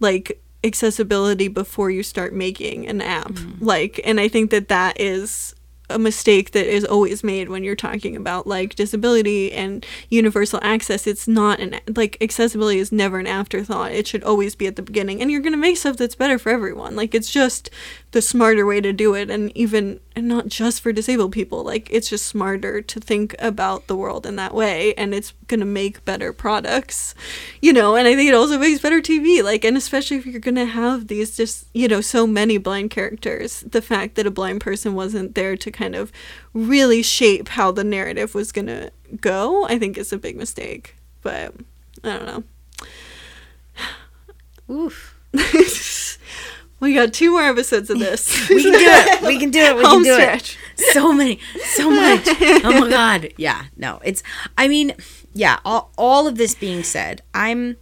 like accessibility before you start making an app. Mm-hmm. Like and i think that that is a mistake that is always made when you're talking about like disability and universal access. It's not an like accessibility is never an afterthought. It should always be at the beginning. And you're going to make stuff that's better for everyone. Like it's just the smarter way to do it and even and not just for disabled people like it's just smarter to think about the world in that way and it's going to make better products you know and i think it also makes better tv like and especially if you're going to have these just you know so many blind characters the fact that a blind person wasn't there to kind of really shape how the narrative was going to go i think is a big mistake but i don't know Oof. we got two more episodes of this We can do it. We can do it. We Home can do stretch. it. So many, so much. Oh my god. Yeah. No. It's. I mean, yeah. All all of this being said, I'm.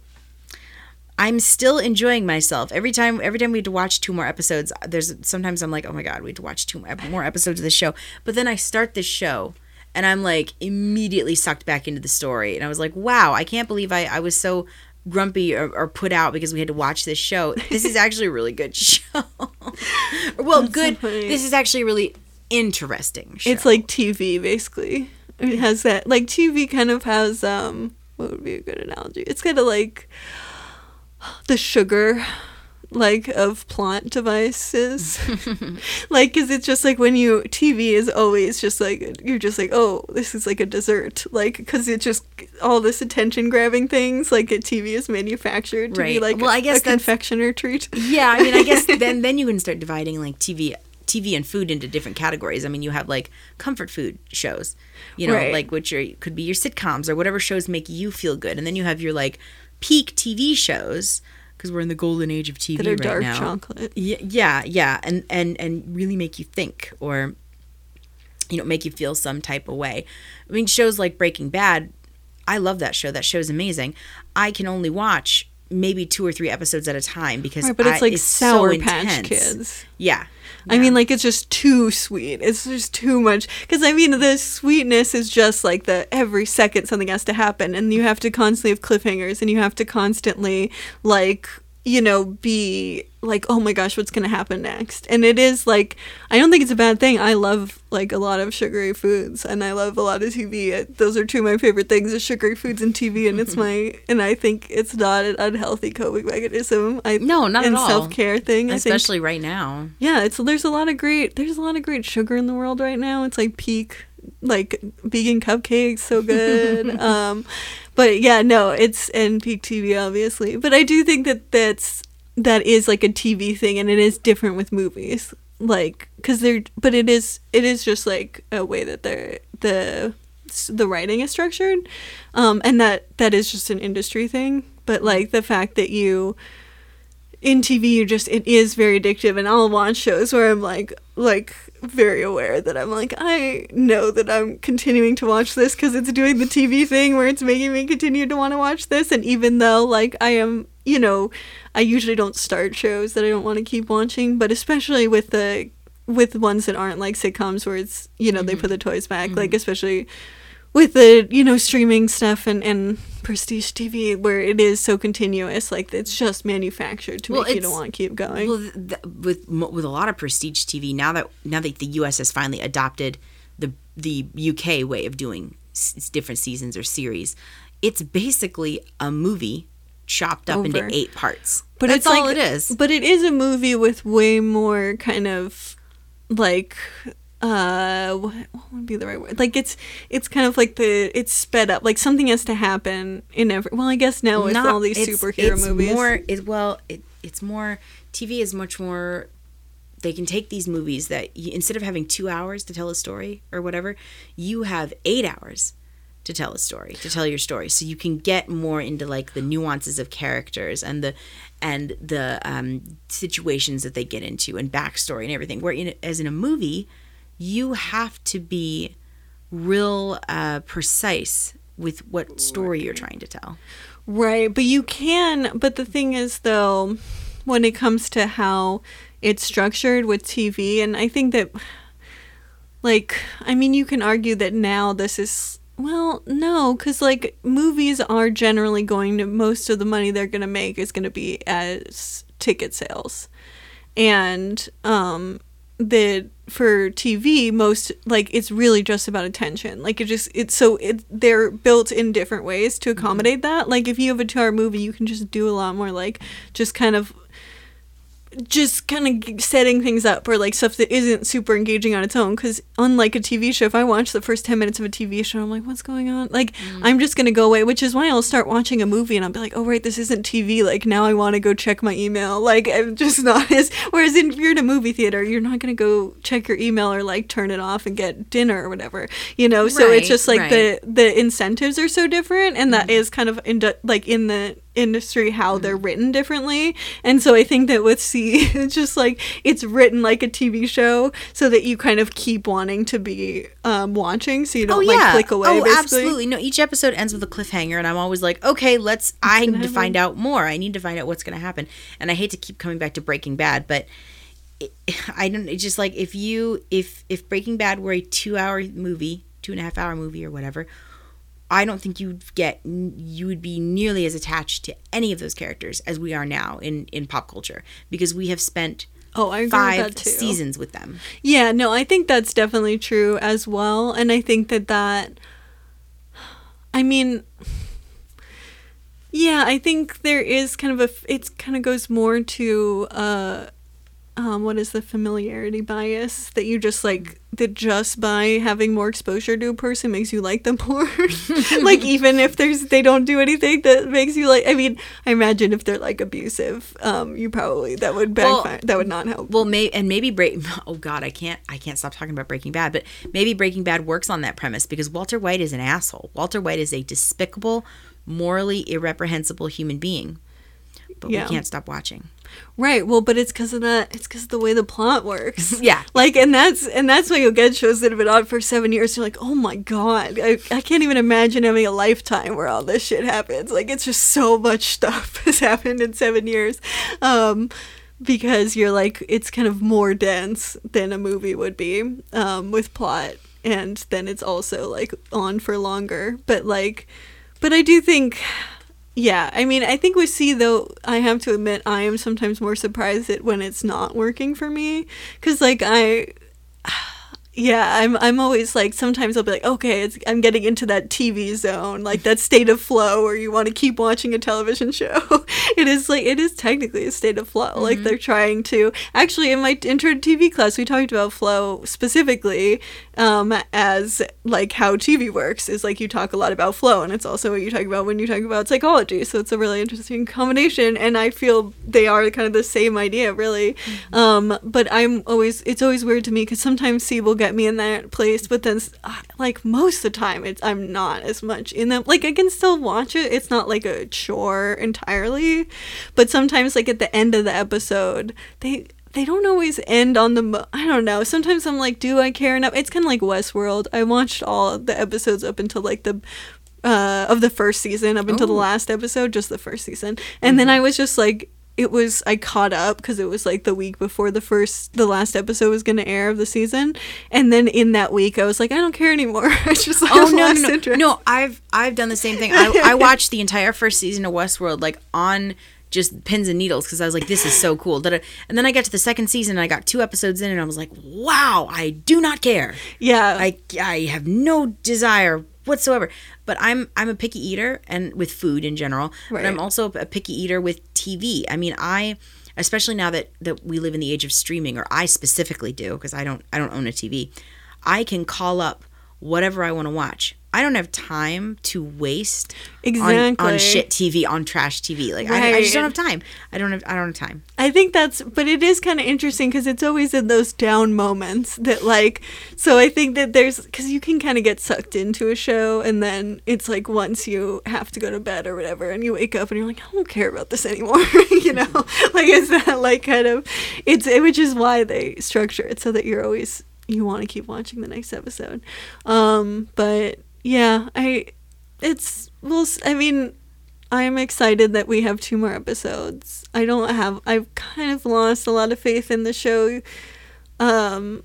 I'm still enjoying myself every time. Every time we have to watch two more episodes, there's sometimes I'm like, oh my god, we have to watch two more- more episodes of this show. But then I start this show, and I'm like immediately sucked back into the story, and I was like, wow, I can't believe I I was so grumpy or, or put out because we had to watch this show. This is actually a really good show. well, good. funny. this is actually a really interesting. Show. It's like TV basically. It has that like TV kind of has um what would be a good analogy? It's kind of like the sugar like of plot devices like because it's just like when you tv is always just like you're just like oh this is like a dessert like because it's just all this attention grabbing things like a tv is manufactured to be like Well, I guess a confectioner treat yeah. I mean, I guess then then you can start dividing like TV. TV and food into different categories. I mean, you have like comfort food shows, you know, Right. like which are could be your sitcoms or whatever shows make you feel good, and then you have your like peak TV shows because we're in the golden age of TV that are right dark now. chocolate Y- yeah, yeah, and and and really make you think or you know make you feel some type of way. I mean, shows like Breaking Bad, I love that show. That show's amazing. I can only watch maybe two or three episodes at a time because Right, but it's I- like so Sour Patch intense. Kids. Yeah. I mean, like it's just too sweet. It's just too much. Because I mean, the sweetness is just like the every second something has to happen, and you have to constantly have cliffhangers, and you have to constantly like you know, be like, oh my gosh, what's gonna happen next? And it is like, I don't think it's a bad thing. I love like a lot of sugary foods, and I love a lot of TV. Uh, Those are two of my favorite things: is sugary foods and TV. And it's my, and I think it's not an unhealthy coping mechanism. I No, not at all. self care thing. I think Especially right now. yeah, it's there's a lot of great there's a lot of great sugar in the world right now. It's like peak like vegan cupcakes, so good. um but yeah, no, it's and peak TV obviously. But I do think that that's that is like a TV thing and it is different with movies. Like cuz they're but it is it is just like a way that they're the the writing is structured. Um and that that is just an industry thing. But like the fact that you in TV you just it is very addictive and I'll watch shows where I'm like like very aware that I'm like I know that I'm continuing to watch this cuz it's doing the TV thing where it's making me continue to want to watch this and even though like I am you know I usually don't start shows that I don't want to keep watching but especially with the with ones that aren't like sitcoms where it's you know they mm-hmm. put the toys back like mm-hmm. especially with the you know streaming stuff and and prestige TV where it is so continuous like it's just manufactured to Well, make you it's- want to keep going. Well, th- th- with with a lot of prestige TV now that now that the U.S. has finally adopted the the UK way of doing s- different seasons or series, it's basically a movie chopped up into eight parts. but That's it's all like, it is. But it is a movie with way more kind of like uh what, what would be the right word like it's it's kind of like the it's sped up like something has to happen in every well i guess now with all these it's- superhero it's movies More, it, well, it, it's more. TV is much more. They can take these movies that you, instead of having two hours to tell a story or whatever, you have eight hours to tell a story to tell your story. So you can get more into like the nuances of characters and the and the um, situations that they get into and backstory and everything. Where in as in a movie, you have to be real uh, precise with what story you're trying to tell. Right, but you can. But the thing is, though, when it comes to how it's structured with TV, and I think that, like, I mean, you can argue that now this is. Well, no, because, like, movies are generally going to. Most of the money they're going to make is going to be as ticket sales. And, um, that for TV, most like it's really just about attention. Like it just it's so it they're built in different ways to mm-hmm. accommodate that. Like if you have a two hour movie, you can just do a lot more like just kind of just kind of setting things up or like stuff that isn't super engaging on its own because unlike a tv show if i watch the first 10 minutes of a tv show i'm like what's going on? Like mm. i'm just gonna go away which is why i'll start watching a movie and i'll be like oh right this isn't tv like now i want to go check my email. Like i'm just not as whereas if you're in a movie theater you're not gonna go check your email or like turn it off and get dinner or whatever you know? So Right, it's just like right. the the incentives are so different and that mm. is kind of in like in the industry how they're written differently and so i think that with See it's just like it's written like a tv show so that you kind of keep wanting to be um watching so you don't like click away Oh, basically absolutely. No, each episode ends with a cliffhanger, and I'm always like, okay, let's. I need to find out more. I need to find out what's going to happen. And I hate to keep coming back to Breaking Bad, but it, I don't. It's just like if you if if Breaking Bad were a two hour movie, two and a half hour movie, or whatever. I don't think you'd get you would be nearly as attached to any of those characters as we are now in in pop culture because we have spent oh i agree with five too seasons with them. Yeah, no, I think that's definitely true as well. And I think that that, I mean, yeah, I think there is kind of a, it kind of goes more to, uh, um, what is the familiarity bias that you just like that just by having more exposure to a person makes you like them more like even if there's they don't do anything that makes you like i mean i imagine if they're like abusive um you probably that would Well, that would not help Well, may and maybe break. Oh God, I can't. I can't stop talking about Breaking Bad. But maybe Breaking Bad works on that premise because Walter White is an asshole. Walter White is a despicable, morally irreprehensible human being. But Yeah. we can't stop watching. Right. Well, but it's because of that. It's because of the way the plot works. Yeah. Like, and that's and that's why you'll get shows that have been on for seven years. You're like, oh my god, I, I can't even imagine having a lifetime where all this shit happens. Like, it's just so much stuff has happened in seven years, um, because you're like, it's kind of more dense than a movie would be, um, with plot, and then it's also like on for longer. But like, but I do think Yeah, I mean, I think we see though, I have to admit, I am sometimes more surprised at when it's not working for me, because like I, yeah, I'm I'm always like sometimes I'll be like, okay, it's I'm getting into that TV zone, like that state of flow where you want to keep watching a television show. it is like it is technically a state of flow. Like they're trying to actually in my intro TV class we talked about flow specifically um, as like how TV works is like you talk a lot about flow and it's also what you talk about when you talk about psychology. So it's a really interesting combination and I feel they are kind of the same idea really. Um, but I'm always it's always weird to me because sometimes See will get me in that place, but then like most of the time it's I'm not as much in them. Like I can still watch it. It's not like a chore entirely, but sometimes like at the end of the episode they they don't always end on the mo- I don't know. Sometimes I'm like, do I care enough? It's kind of like Westworld. I watched all the episodes up until like the uh of the first season up until the Oh. last episode, just the first season. And then I was just like it was I caught up because it was like the week before the first the last episode was going to air of the season. And then in that week I was like I don't care anymore. I just like, Oh no, no, no, no! I've I've done the same thing. I, I watched the entire first season of Westworld like on just pins and needles because I was like, this is so cool. And then I got to the second season and I got two episodes in and I was like, wow, I do not care. Yeah. I I have no desire whatsoever. But I'm I'm a picky eater and with food in general. But I'm also a picky eater with TV. I mean, I especially now that that we live in the age of streaming or I specifically do because I don't I don't own a TV. I can call up whatever I want to watch. I don't have time to waste on, Exactly. on shit TV, on trash TV. Like I, I just don't have time. I don't have I don't have time. I think that's, but it is kind of interesting because it's always in those down moments that, like, so I think that there's, because you can kind of get sucked into a show and then it's like once you have to go to bed or whatever and you wake up and you're like, I don't care about this anymore, you know? like, is that like kind of, it's, which is why they structure it so that you're always, you want to keep watching the next episode. Um, but yeah, I, it's, well, I mean, I'm excited that we have two more episodes. I don't have I've kind of lost a lot of faith in the show. Um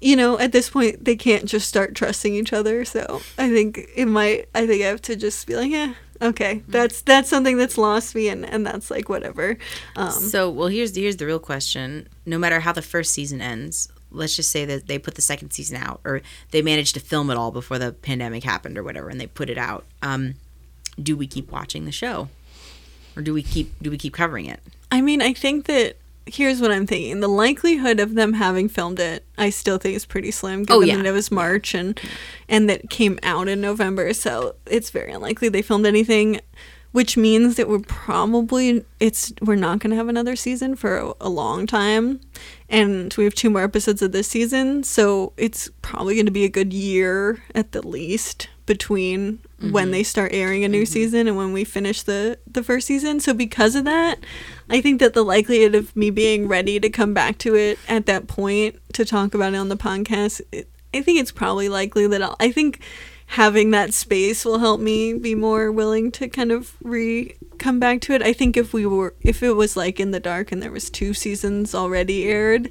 you know, at this point they can't just start trusting each other, so I think it might I think I have to just be like, yeah, okay. That's that's something that's lost me and and that's like whatever. Um So, well, here's here's the real question. No matter how the first season ends, let's just say that they put the second season out, or they managed to film it all before the pandemic happened, or whatever, and they put it out. Um, do we keep watching the show, or do we keep do we keep covering it? I mean, I think that here's what I'm thinking. The likelihood of them having filmed it, I still think is pretty slim given Oh, yeah. that it was March and and that came out in November, so it's very unlikely they filmed anything which means that we're probably it's we're not going to have another season for a, a long time. And we have two more episodes of this season. So it's probably going to be a good year at the least between when mm-hmm. they start airing a new mm-hmm. season and when we finish the the first season. So because of that i think that the likelihood of me being ready to come back to it at that point to talk about it on the podcast it, i think it's probably likely that I'll, i think having that space will help me be more willing to kind of re come back to it. I think if we were if it was like in the dark and there was two seasons already aired,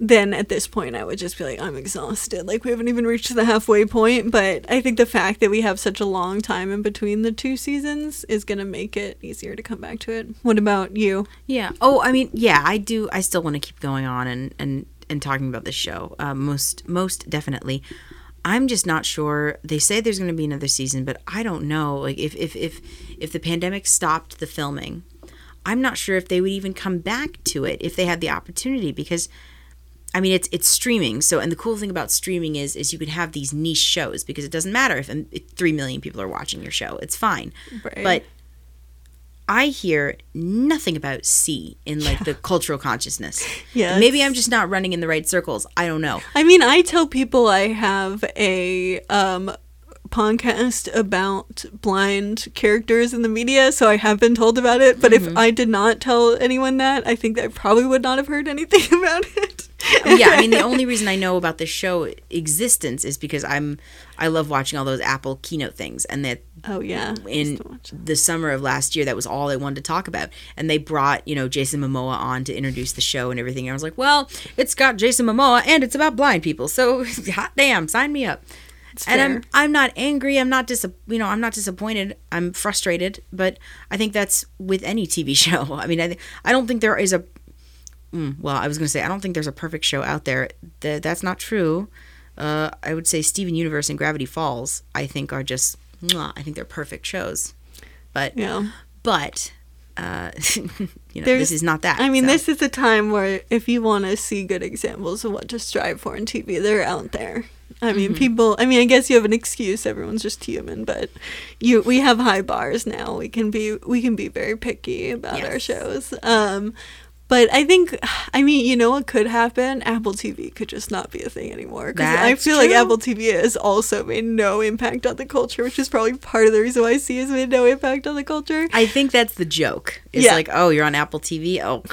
then at this point I would just be like I'm exhausted. Like we haven't even reached the halfway point, but I think the fact that we have such a long time in between the two seasons is going to make it easier to come back to it. What about you? Yeah. Oh, I mean, yeah, I do. I still want to keep going on and and and talking about this show. Uh, most most definitely. I'm just not sure. They say there's going to be another season, but I don't know. Like if if if if the pandemic stopped the filming, I'm not sure if they would even come back to it if they had the opportunity because I mean it's it's streaming. So and the cool thing about streaming is is you can have these niche shows because it doesn't matter if, um, if 3 million people are watching your show. It's fine. Right. But I hear nothing about See in like the cultural consciousness. Yeah, Maybe I'm just not running in the right circles. I don't know. I mean, I tell people I have a um podcast about blind characters in the media, so I have been told about it. But if I did not tell anyone that, I think I probably would not have heard anything about it. yeah, I mean the only reason I know about this show existence is because I'm I love watching all those Apple keynote things and that Oh yeah, in used to watch it. the summer of last year that was all I wanted to talk about and they brought you know Jason Momoa on to introduce the show and everything and I was like well it's got Jason Momoa and it's about blind people so hot damn sign me up and I'm. I'm not angry. I'm not dis you know I'm not disappointed. I'm frustrated, but I think that's with any TV show. I mean, I th- I don't think there is a mm, well, I was gonna say I don't think there's a perfect show out there. That that's not true. Uh, I would say Steven Universe and Gravity Falls. I think are just I think they're perfect shows. But yeah. but uh, you know There's- this is not that. I mean, so. this is a time where if you want to see good examples of what to strive for in TV, they're out there. I Mm-hmm. mean, people. I mean, I guess you have an excuse. Everyone's just human, but you we have high bars now. We can be we can be very picky about our shows. Um, but I think, I mean, you know what could happen? Apple TV could just not be a thing anymore. Because I feel like. Apple TV has also made no impact on the culture, which is probably part of the reason why See has made no impact on the culture. I think that's the joke. It's Yeah. like, oh, you're on Apple TV. Oh,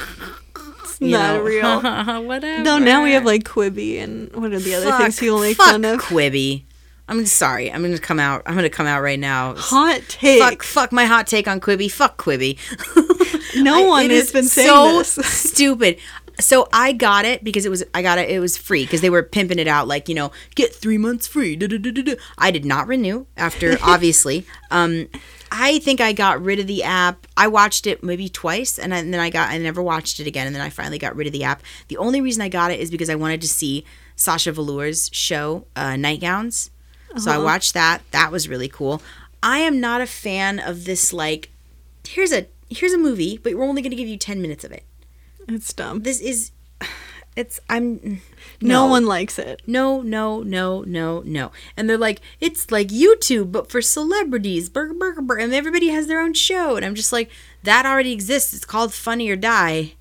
It's you not know, real. Whatever. No, now we have like Quibi and what are the other things people make fuck fun of? Quibi. I'm sorry. I'm gonna come out. I'm gonna come out right now. Hot take. Fuck, fuck my hot take on Quibi. Fuck Quibi. No I- one has been saying so stupid. So I got it because it was I got it. It was free because they were pimping it out like you know get three months free. da, da, da. I did not renew after obviously. Um, I think I got rid of the app. I watched it maybe twice and, I, and then I got I never watched it again and then I finally got rid of the app. The only reason I got it is because I wanted to see Sasha Velour's show uh, Nightgowns. So I watched that. That was really cool. I am not a fan of this like here's a here's a movie, but we're only going to give you 10 minutes of it. It's dumb. This is it's I'm No, one likes it. no, no, no, no, no. And they're like, it's like YouTube, but for celebrities. Burger, burger, burger. And everybody has their own show. And I'm just like, that already exists. It's called Funny or Die.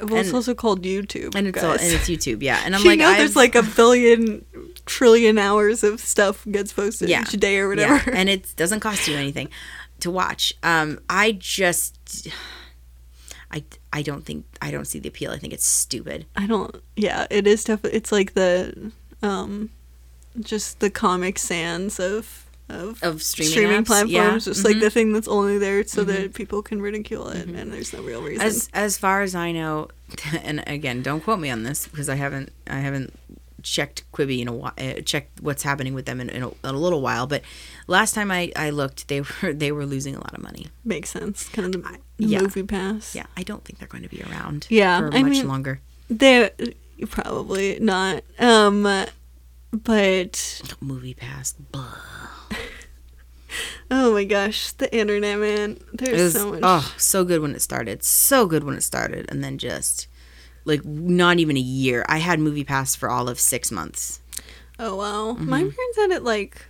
Well, it's also called YouTube. And it's all, and it's YouTube, yeah. And I'm you like, know, there's I've- like a billion trillion hours of stuff gets posted yeah, each day or yeah. whatever. And it doesn't cost you anything to watch. Um, I just, I, I don't think I don't see the appeal. I think it's stupid. I don't. Yeah, it is definitely. It's like the, um, just the comic sans of of, Of streaming apps, platforms. yeah. Mm-hmm. Just like the thing that's only there so that people can ridicule it, and there's no real reason. As as far as I know, and again, don't quote me on this because I haven't I haven't checked Quibi in a while, uh, checked what's happening with them in, in, a, in a little while. But last time I, I looked, they were they were losing a lot of money. Makes sense. Kind of the, the yeah. movie pass. Yeah, I don't think they're going to be around. Yeah, for I much mean- longer. They're probably not. Um, but Movie pass. Blah. oh my gosh, the internet, man. There's was so much. oh so good when it started, so good when it started, and then just like not even a year. I had Movie Pass for all of six months. Oh wow, Mm-hmm. my parents had it like,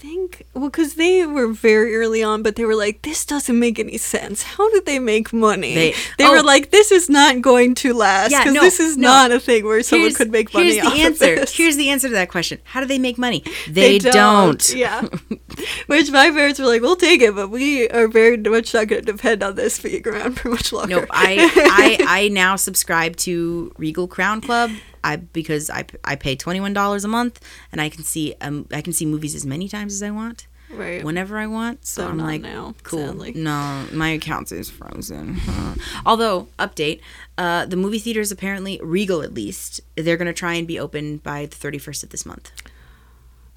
think, well, because they were very early on, but they were like, this doesn't make any sense. How did they make money? They- They, oh. were like, this is not going to last Yeah, because no, this is no. not a thing where someone Here's- could make money Here's the off answer. Here's the answer to that question. How do they make money? They, don't. Yeah. Which my parents were like, we'll take it, but we are very much not going to depend on this being around for much longer. Nope. I, I I now subscribe to Regal Crown Club. I because I, I pay twenty one dollars a month and I can see um I can see movies as many times as I want right. whenever I want. So, So I'm like, now, cool. sadly. No, my account is frozen. Although update, uh, the movie theaters apparently Regal at least they're gonna try and be open by the thirty first of this month.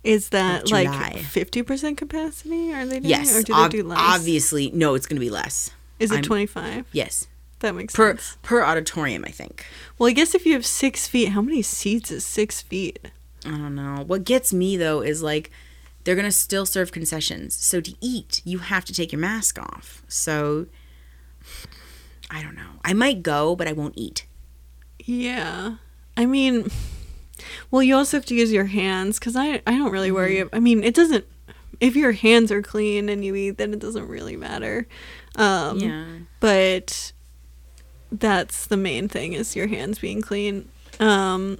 Is that like 50% capacity? Are they doing? Yes, Or do ob- they do less? obviously no, it's gonna be less. Is it 25? Yes, That makes per sense. per auditorium, I think. Well, I guess if you have six feet, how many seats is six feet? I don't know. What gets me though is like they're gonna still serve concessions. So to eat, you have to take your mask off. So I don't know. I might go, but I won't eat. Yeah. I mean, well, you also have to use your hands because I, I don't really worry. Mm-hmm. I mean, it doesn't, if your hands are clean and you eat, then it doesn't really matter. Um, Yeah. But that's the main thing is your hands being clean. Um,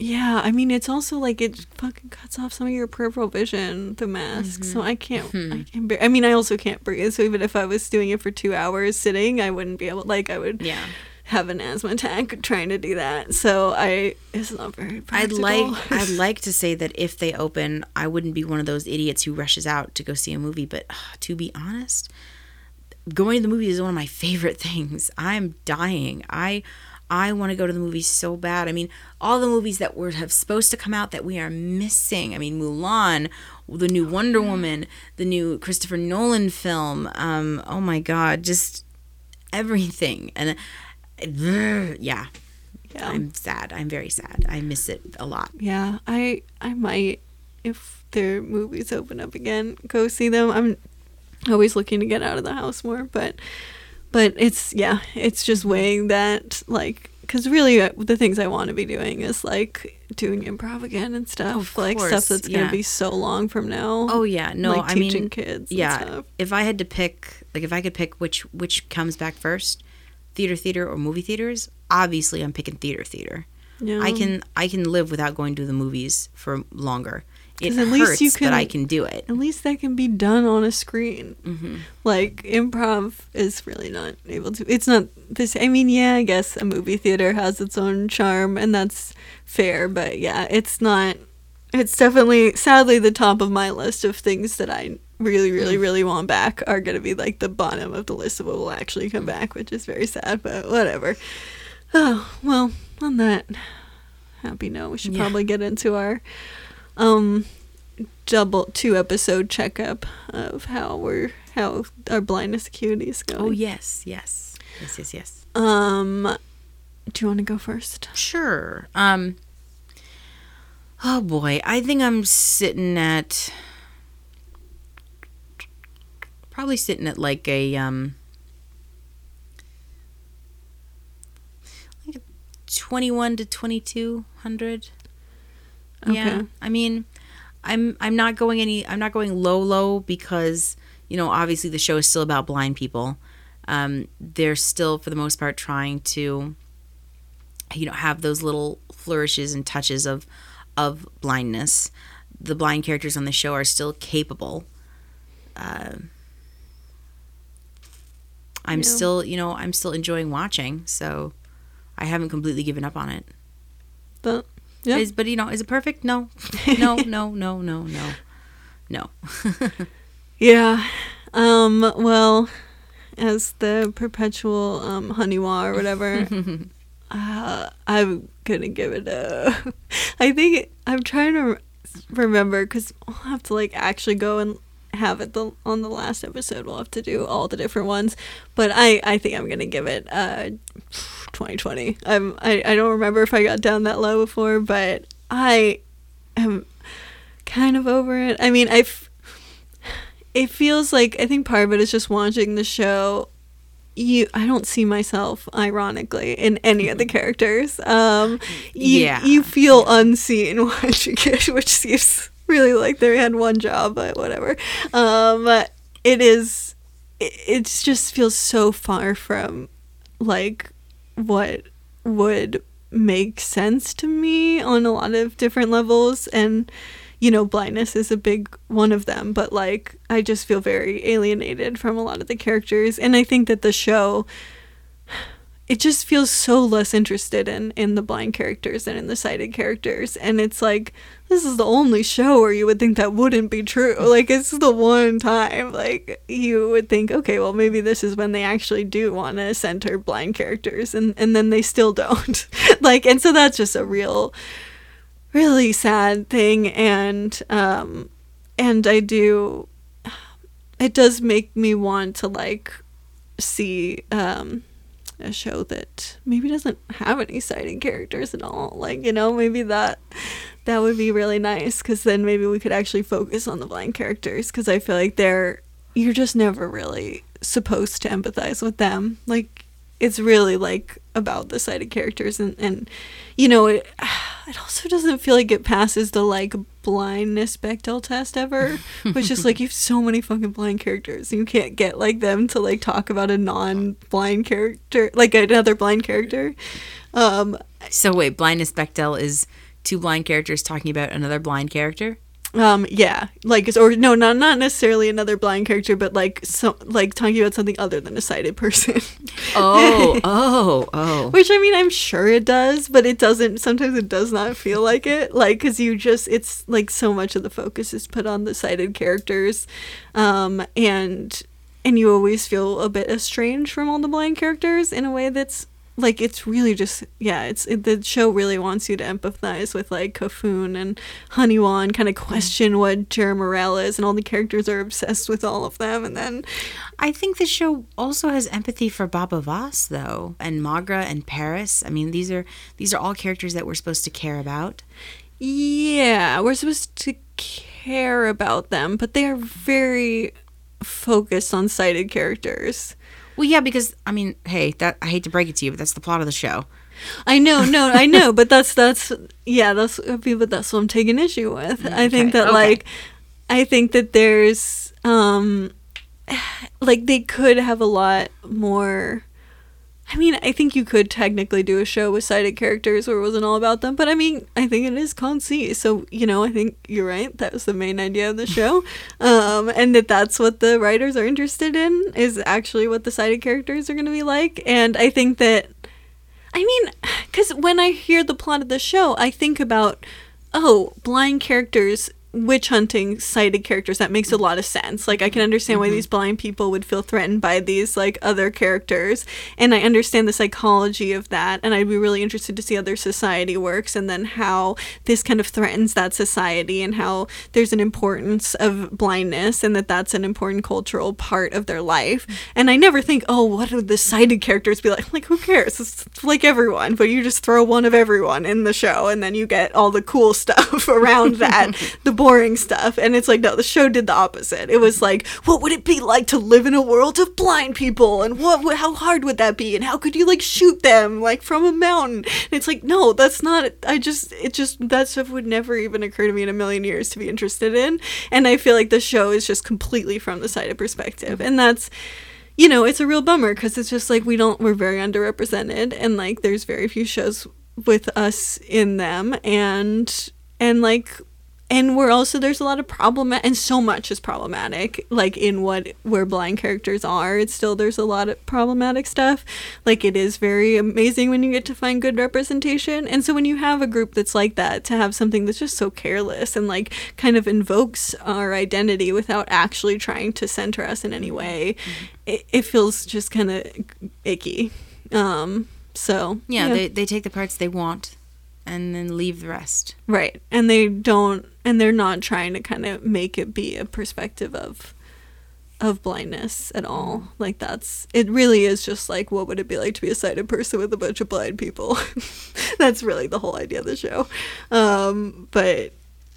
yeah, I mean, it's also like it fucking cuts off some of your peripheral vision, the mask. So Mm-hmm. I can't, I can't, bear, I mean, I also can't breathe. So even if I was doing it for two hours sitting, I wouldn't be able, like, I would Yeah. have an asthma attack trying to do that. So I, it's not very I'd like I'd like to say that if they open, I wouldn't be one of those idiots who rushes out to go see a movie, but uh, to be honest, going to the movies is one of my favorite things. I'm dying. I I want to go to the movies so bad. I mean, all the movies that were have supposed to come out that we are missing. I mean, Mulan, the new Wonder Woman, the new Christopher Nolan film. Um, oh my God, just everything. And uh, yeah, Yeah. I'm sad. I'm very sad. I miss it a lot. Yeah, I I might if their movies open up again, go see them. I'm always looking to get out of the house more, but but it's yeah, it's just weighing that like because really uh, the things I want to be doing is like doing improv again and stuff, Of like course, stuff that's gonna be so long from now. Oh yeah, no, like I teaching mean, kids. yeah. If I had to pick, like, if I could pick which which comes back first, theater, theater, or movie theaters, obviously I'm picking theater, theater. yeah. I can I can live without going to the movies for longer. It at least you but I can- can do it. At least that can be done on a screen. Mm-hmm. Like improv is really not able to. It's not this. I mean, yeah, I guess a movie theater has its own charm, and that's fair. But yeah, it's not. It's definitely, sadly, the top of my list of things that I really, really, Mm. really want back are going to be like the bottom of the list of what will actually come back, which is very sad. But whatever. Oh well, on that happy note, we should Yeah. probably get into our um double two episode checkup of how we're how our blindness acuity is going. Oh yes, yes, yes, yes, yes. Um, do you want to go first? Sure. Um. Oh boy, I think I'm sitting at probably sitting at like a um like a 21 to 2200. Yeah. I mean, I'm I'm not going any I'm not going low low because, you know, obviously the show is still about blind people. Um they're still for the most part trying to you know have those little flourishes and touches of of blindness. The blind characters on the show are still capable. Uh, I'm still, you know, I'm still enjoying watching, so I haven't completely given up on it. The, yeah. Is, but you know, is it perfect? No, no, no, no, no, no, no. Yeah. Um. Well, as the perpetual um Haniwa or whatever, uh, I'm gonna give it a. I think I'm trying to remember because I'll have to like actually go and have it the on the last episode. We'll have to do all the different ones, but I I think I'm gonna give it uh 2020. I'm I I don't remember if I got down that low before, but I am kind of over it. I mean, I've it feels like I think part of it is just watching the show. You, I don't see myself, ironically, in any of the characters. Um, you, Yeah. you feel unseen watching it, which seems really like they had one job, but whatever. Um, it is, it, it just feels so far from like what would make sense to me on a lot of different levels and you know blindness is a big one of them but like i just feel very alienated from a lot of the characters and i think that the show it just feels so less interested in in the blind characters than in the sighted characters. And it's like this is the only show where you would think that wouldn't be true. Like it's the one time like you would think okay well maybe this is when they actually do want to center blind characters and and then they still don't. Like and so that's just a real really sad thing. And um and i do it does make me want to like see um a show that maybe doesn't have any sighted characters at all. Like you know maybe that that would be really nice because then maybe we could actually focus on the blind characters because i feel like they're you're just never really supposed to empathize with them. Like it's really like about the sighted characters and and you know it it also doesn't feel like it passes the like blindness Bechdel test ever which is like you have so many fucking blind characters and you can't get like them to like talk about a non-blind character like another blind character um So wait, blindness Bechdel is two blind characters talking about another blind character. Um, yeah, like or no, not not necessarily another blind character, but like so like talking about something other than a sighted person. Oh, oh, oh. Which I mean, I'm sure it does, but it doesn't. Sometimes it does not feel like it, like because you just it's like so much of the focus is put on the sighted characters, um, and and you always feel a bit estranged from all the blind characters in a way that's like it's really just yeah it's it, the show really wants you to empathize with like Kofun and Haniwa and kind of mm-hmm. question what Jerlamarel is and all the characters are obsessed with all of them and then I think the show also has empathy for Baba Voss though, and Maghra and Paris. I mean, these are these are all characters that we're supposed to care about. yeah we're supposed to care about them but they are very focused on sighted characters Well, yeah, because I mean, hey, that I hate to break it to you, but that's the plot of the show. I know, no, I know, but that's that's yeah, that's but that's what I'm taking issue with. I think that okay. like I think that there's um like they could have a lot more I mean, I think you could technically do a show with sighted characters where it wasn't all about them, but I mean, I think it is Concy. So, you know, I think you're right. That was the main idea of the show. um, and that that's what the writers are interested in is actually what the sighted characters are going to be like. And I think that I mean, because when I hear the plot of the show, I think about, oh, blind characters, witch hunting sighted characters. That makes a lot of sense. Like, I can understand why mm-hmm. these blind people would feel threatened by these, like, other characters. And I understand the psychology of that. And I'd be really interested to see how their society works and then how this kind of threatens that society and how there's an importance of blindness and that that's an important cultural part of their life. Mm-hmm. And I never think, oh, what would the sighted characters be like? I'm like, who cares? It's like everyone, but you just throw one of everyone in the show and then you get all the cool stuff around that, the boring stuff. And it's like, no, the show did the opposite. It was mm-hmm. like, what would it be like to live in a world of blind people? And what, how hard would that be? And how could you like shoot them like from a mountain? And it's like, no, that's not, I just, it just, that stuff would never even occur to me in a million years to be interested in. And I feel like the show is just completely from the side of perspective. And that's, you know, it's a real bummer because it's just like we don't, we're very underrepresented and like there's very few shows with us in them and, and like, and we're also there's a lot of problem and so much is problematic like in what where blind characters are. It's still there's a lot of problematic stuff. Like it is very amazing when you get to find good representation. And so when you have a group that's like that to have something that's just so careless and like kind of invokes our identity without actually trying to center us in any way it, it feels just kind of icky. Um so Yeah, They, they take the parts they want and then leave the rest. Right. And they don't and they're not trying to kind of make it be a perspective of of blindness at all. Like that's it really is just like what would it be like to be a sighted person with a bunch of blind people? that's really the whole idea of the show. Um but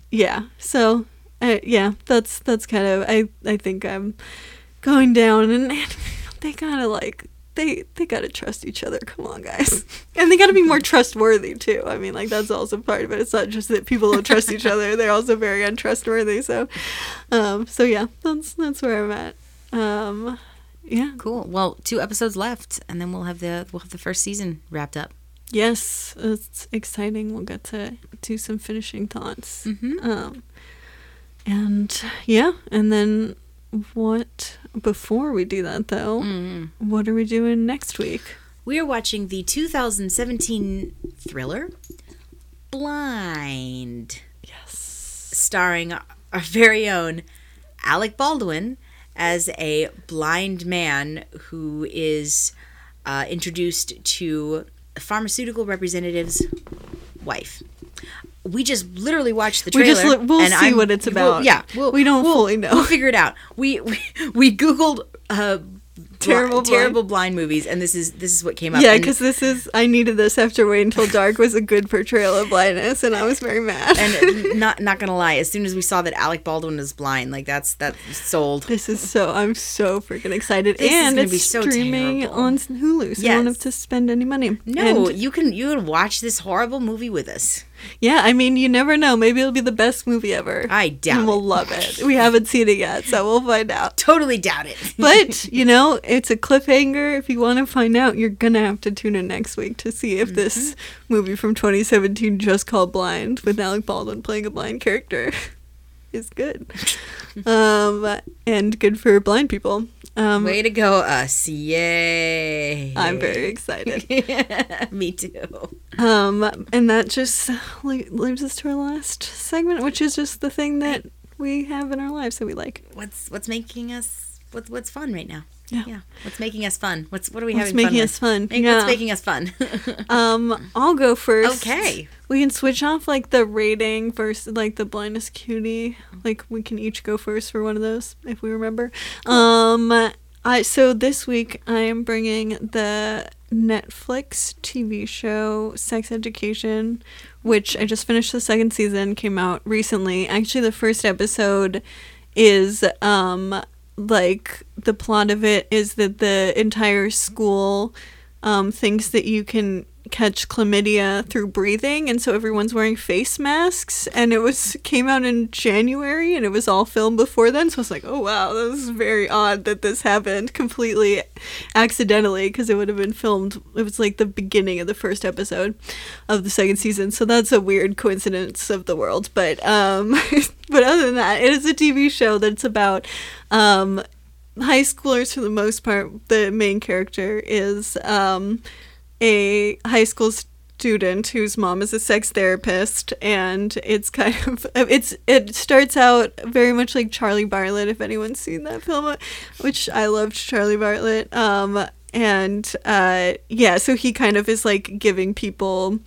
yeah. So uh, yeah, that's that's kind of I I think I'm going down and, and they kind of like they they gotta trust each other. Come on, guys, and they gotta be more trustworthy too. I mean, like that's also part of it. It's not just that people don't trust each other; they're also very untrustworthy. So, um, so yeah, that's that's where I'm at. Um, yeah. Cool. Well, two episodes left, and then we'll have the we'll have the first season wrapped up. Yes, it's exciting. We'll get to do some finishing thoughts. Mhm. Um, and yeah, and then what? Before we do that, though, what are we doing next week? We are watching the 2017 thriller Blind, Yes. starring our very own Alec Baldwin as a blind man who is uh, introduced to a pharmaceutical representative's wife. We just literally watched the trailer. We just we'll and see I'm- what it's we'll- about. yeah, we'll, We don't we'll- fully know. We'll figure it out. We we, we googled uh, Terrible bli- blind- terrible blind movies, and this is this is what came up. Yeah, because this is I needed this after Wait Until Dark was a good portrayal of blindness, and I was very mad. and not not gonna lie, as soon as we saw that Alec Baldwin is blind, like that's that's sold. this is so I'm so freaking excited, This is and gonna it's be so streaming terrible. on Hulu, so you don't Yes. have to spend any money. No, And, you can you can watch this horrible movie with us. Yeah, I mean you never know. Maybe it'll be the best movie ever. I doubt and we'll it. love it. We haven't seen it yet, so we'll find out. Totally doubt it. But you know, it's a cliffhanger. If you want to find out, you're gonna have to tune in next week to see if this movie from 2017, just called Blind, with Alec Baldwin playing a blind character, is good. um, and good for blind people. Um, Way to go, us! Yay! I'm very excited. Me too. Um, and that just le- leaves us to our last segment, which is just the thing that we have in our lives that we like. What's what's making us what what's fun right now? Yeah. What's making us fun? What's what are we What's having fun making with? us fun? Make- Yeah. What's making us fun? Um, I'll go first. Okay. We can switch off like the rating versus like the blindness cutie. Like we can each go first for one of those if we remember. Um, I so this week I am bringing the Netflix TV show Sex Education, which I just finished the second season. Came out recently. Actually, the first episode is um like the plot of it is that the entire school um, thinks that you can catch chlamydia through breathing and so everyone's wearing face masks and it was came out in January and it was all filmed before then so I was like oh wow that was very odd that this happened completely accidentally because it would have been filmed it was like the beginning of the first episode of the second season so that's a weird coincidence of the world but um but other than that it is a TV show that's about um high schoolers for the most part the main character is um a high school student whose mom is a sex therapist and it's kind of it's it starts out very much like Charlie Bartlett if anyone's seen that film which I loved Charlie Bartlett. Um and uh yeah so he kind of is like giving people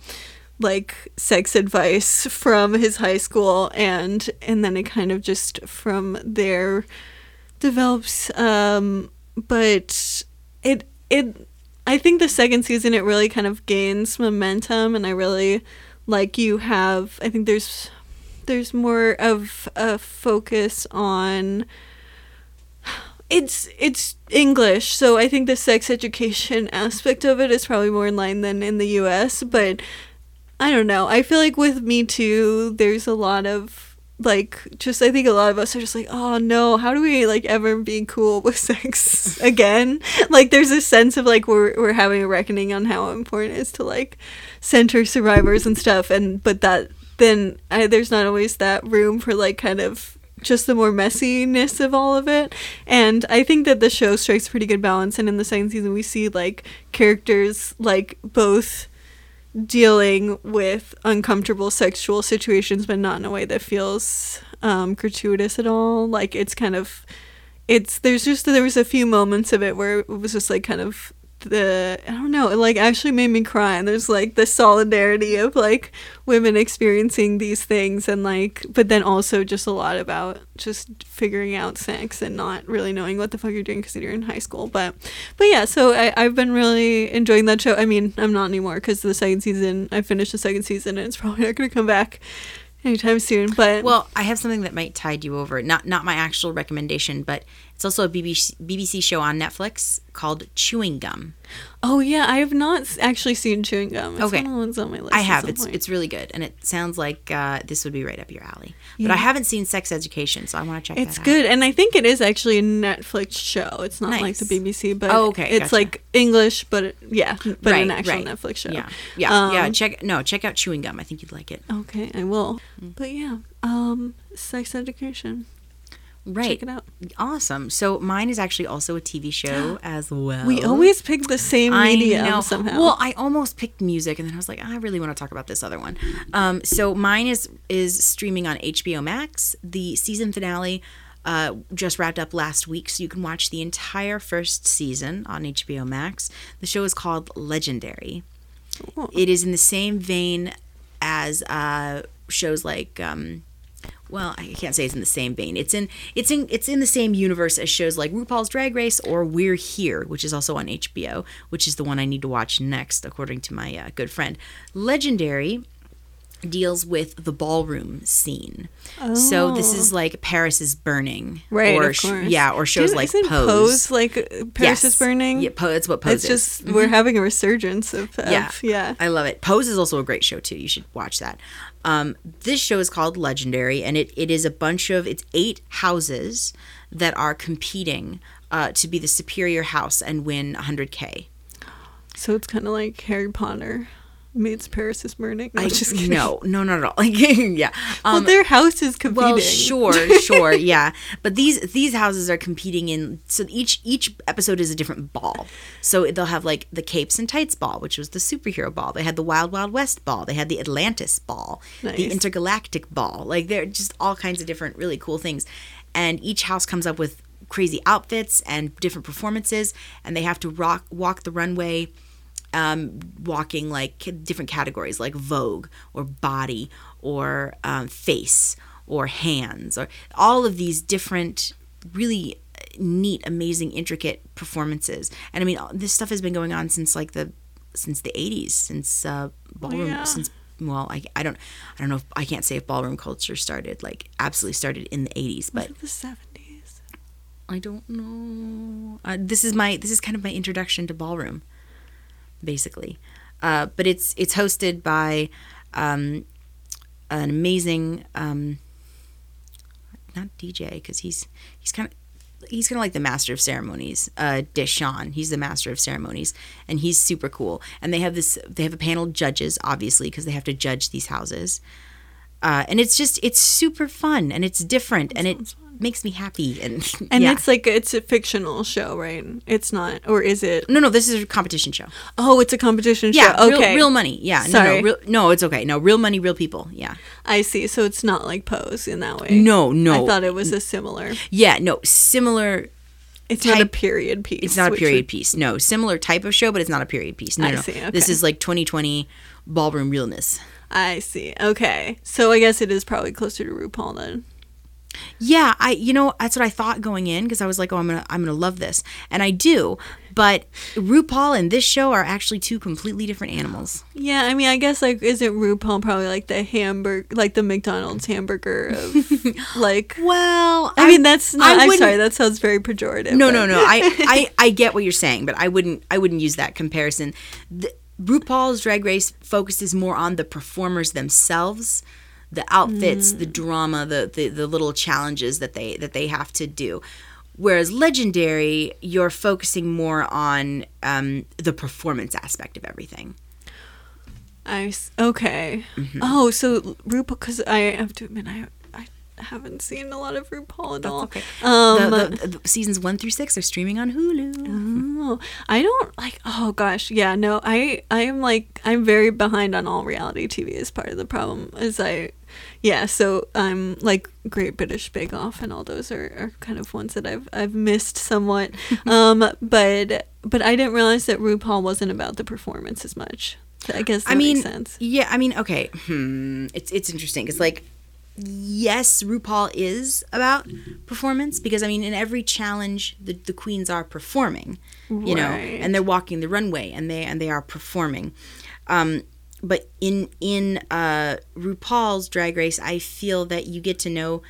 like sex advice from his high school and and then it kind of just from there develops. Um but it it I think the second season it really kind of gains momentum and I really like you have I think there's there's more of a focus on it's it's English, so I think the sex education aspect of it is probably more in line than in the US, but I don't know. I feel like with Me Too, there's a lot of like just I think a lot of us are just like, oh no, how do we like ever be cool with sex again? like there's a sense of like we're we're having a reckoning on how important it is to like center survivors and stuff, and but that then I, there's not always that room for like kind of just the more messiness of all of it. And I think that the show strikes a pretty good balance. And in the second season, we see like characters like both dealing with uncomfortable sexual situations, but not in a way that feels um, gratuitous at all. Like it's kind of, it's there's just there was a few moments of it where it was just like kind of the I don't know, it like actually made me cry. And there's like the solidarity of like women experiencing these things and like but then also just a lot about just figuring out sex and not really knowing what the fuck you're doing because you're in high school. But but yeah, so I, I've been really enjoying that show. I mean, I'm not anymore because the second season I finished the second season and it's probably not gonna come back anytime soon. But Well, I have something that might tide you over. Not not my actual recommendation, but it's also a BBC, BBC show on Netflix called Chewing Gum. oh yeah, I have not actually seen chewing gum. It's Okay. one of the ones on my list. I have. It's point. it's really good, and it sounds like uh, this would be right up your alley. But I haven't seen Sex Education, so I want to check. It's that out. good, and I think it is actually a Netflix show. It's not like the BBC, but Oh, okay, it's gotcha. like English, but it- yeah, but Right, an actual right. Netflix show. Yeah, yeah, yeah. Um, Check no, check out Chewing Gum. I think you'd like it. Okay, I will. Mm. But yeah, um, sex education. Right. Check it out. Awesome. So mine is actually also a TV show as well. We always pick the same medium somehow. Well, I almost picked music, and then I was like, I really want to talk about this other one. Um, so mine is is streaming on HBO Max. The season finale uh, just wrapped up last week, so you can watch the entire first season on HBO Max. The show is called Legendary. Oh. It is in the same vein as uh, shows like. Um, well, I can't say it's in the same vein. It's in it's in it's in the same universe as shows like RuPaul's Drag Race or We're Here, which is also on HBO, which is the one I need to watch next, according to my uh, good friend. Legendary deals with the ballroom scene. So this is like Paris is burning, Oh. right, Or sh- yeah, or shows Dude, like isn't Pose. like Paris is burning. Yeah, po- it's what Pose it's is. just we're having a resurgence of, of Yeah. yeah. I love it. Pose is also a great show too. You should watch that. Um, this show is called Legendary, and it, it is a bunch of it's eight houses that are competing uh, to be the superior house and win 100k. So it's kind of like Harry Potter meets Paris is burning. No, I just kidding. no, no, not at all. Like yeah. well, Um, their house is competing. well, sure, sure, yeah. But these these houses are competing in so each each episode is a different ball. So they'll have like the Capes and Tights ball, which was the superhero ball. They had the Wild Wild West ball. They had the Atlantis ball, the intergalactic ball. Like they're just all kinds of different really cool things. And each house comes up with crazy outfits and different performances, and they have to rock walk the runway, um, walking like different categories like Vogue or body or um, face or hands or all of these different really neat, amazing, intricate performances. And I mean, this stuff has been going on since like the since the 80s, since uh, ballroom, yeah. since well, I, I don't I don't know if I can't say if ballroom culture started like absolutely started in the 80s, but the 70s. I don't know. Uh, this is my this is kind of my introduction to ballroom, basically. Uh, but it's it's hosted by um, an amazing um, not DJ because he's he's kind of he's kind of like the master of ceremonies. Uh, Dashaun, he's the master of ceremonies, and he's super cool. And they have this they have a panel of judges, obviously, because they have to judge these houses. Uh, and it's just it's super fun and it's different and it makes me happy and And yeah. it's like it's a fictional show, right? It's not, or is it? no no this is a competition show Oh, it's a competition show. yeah real, okay, real money yeah no Sorry. no real, no it's okay no real money real people yeah I see. So it's not like Pose in that way. no no I thought it was a similar. yeah no similar It's not a period piece. it's not a period would- piece no similar type of show but it's not a period piece no I no see, this is like 2020 ballroom realness I see. Okay, so I guess it is probably closer to RuPaul then. Yeah, I you know that's what I thought going in because I was like, oh, I'm gonna I'm gonna love this, and I do. But RuPaul and this show are actually two completely different animals. Yeah, I mean, I guess like isn't RuPaul probably like the hamburger, like the McDonald's hamburger of like. Well, I mean, that's not. I I'm sorry, that sounds very pejorative. No, but- no, no. I, I I get what you're saying, but I wouldn't I wouldn't use that comparison. The, RuPaul's Drag Race focuses more on the performers themselves, the outfits, the drama, the, the the little challenges that they that they have to do. Whereas Legendary, you're focusing more on um, the performance aspect of everything. I okay. Mm-hmm. Oh, so RuPaul? Because I have to admit, I haven't seen a lot of RuPaul at all. Okay. Um, the, the, the seasons one through six are streaming on Hulu. Oh, I don't like. Oh gosh, yeah. No, I I am like I'm very behind on all reality TV. Is part of the problem. Is I, yeah. So I'm like Great British Bake Off and all those are, are kind of ones that I've I've missed somewhat. um, but but I didn't realize that RuPaul wasn't about the performance as much. I guess that I mean, makes sense. yeah. I mean, okay. Hmm. It's it's interesting because like, yes, RuPaul is about performance because I mean, in every challenge, the the queens are performing, you know, and they're walking the runway and they and they are performing. Um, but in in uh, RuPaul's Drag Race, I feel that you get to know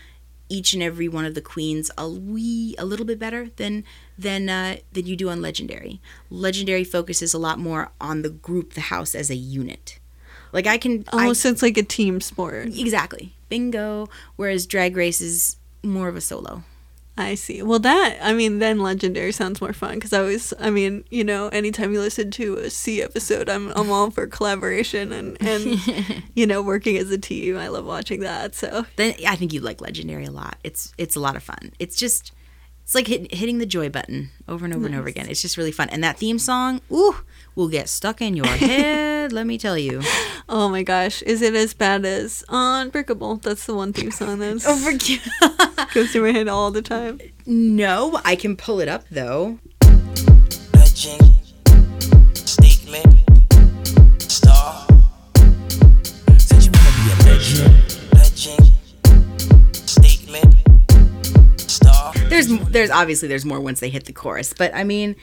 each and every one of the queens a wee a little bit better than than uh, than you do on Legendary. Legendary focuses a lot more on the group, the house as a unit. Like I can oh, I- Almost it's like a team sport. exactly bingo. Whereas Drag Race is more of a solo. I see. Well, that I mean, then Legendary sounds more fun because I always, I mean, you know, anytime you listen to a See episode, I'm I'm all for collaboration and and you know working as a team. I love watching that. So Then I think you like Legendary a lot. It's it's a lot of fun. It's just it's like hit, hitting the joy button over and over and over again. It's just really fun. And that theme song, ooh, will get stuck in your head. let me tell you. oh my gosh, is it as bad as Unbreakable? That's the one theme song that goes through my head all the time. no, I can pull it up though. Legend, statement, star. Said you wanna be a legend. Legend, statement, star. There's there's obviously there's more once they hit the chorus, but I mean,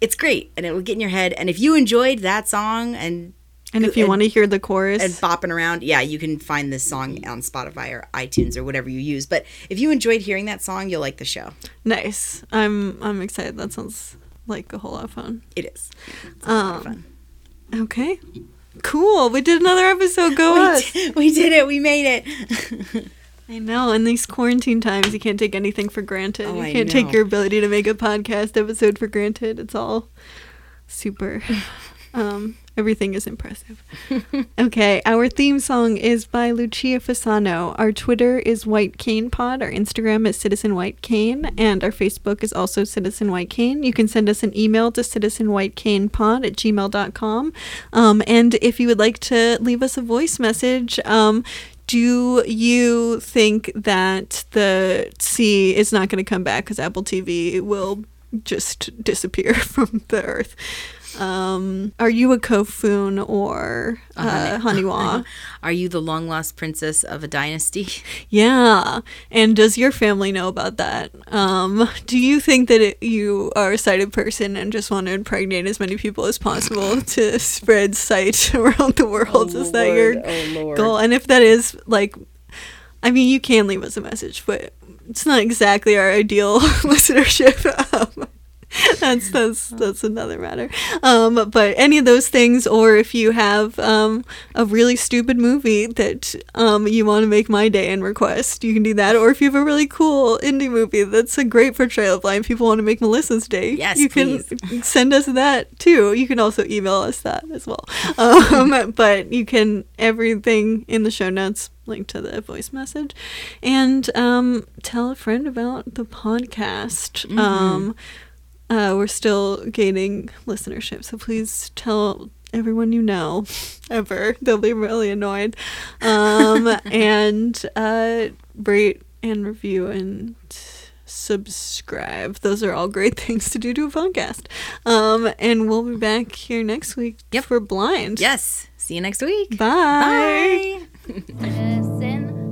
it's great and it will get in your head. And if you enjoyed that song and And if you And- want to hear the chorus, and bopping around, yeah, you can find this song on Spotify or iTunes or whatever you use. But if you enjoyed hearing that song, you'll like the show. nice. I'm I'm excited. That sounds like a whole lot of fun. It is. It's a lot of um, fun. Okay, cool. We did another episode. Go us. We did, we did it. We made it. I know. In these quarantine times, you can't take anything for granted. Oh, you can't take your ability to make a podcast episode for granted. It's all super. Um, everything is impressive. okay, our theme song is by Lucia Fasano. Our Twitter is White Cane Pod. Our Instagram is Citizen White Cane, and our Facebook is also Citizen White Cane. You can send us an email to citizenwhitecanepod at gmail.com. Um, and if you would like to leave us a voice message, um, do you think that the See is not going to come back because Apple TV will just disappear from the earth? Um, are you a Kofun or uh, Haniwa? Are you the long lost princess of a dynasty? Yeah. And does your family know about that? Um, do you think that it, you are a sighted person and just want to impregnate as many people as possible to spread sight around the world? is that your goal? And if that is like, I mean, you can leave us a message, but it's not exactly our ideal listenership. Um, that's that's that's another matter. Um, but any of those things, or if you have um, a really stupid movie that um, you want to make my day and request, you can do that. Or if you have a really cool indie movie that's a great portrayal of blind people want to make Melissa's day, Yes, you can please. send us that too. You can also email us that as well. Um, but you can everything in the show notes link to the voice message and um, tell a friend about the podcast um, uh, we're still gaining listenership so please tell everyone you know ever they'll be really annoyed um, and uh, rate and review and subscribe those are all great things to do to a podcast um, and we'll be back here next week Yep. for blind Yes. See you next week. bye. Bye. Listen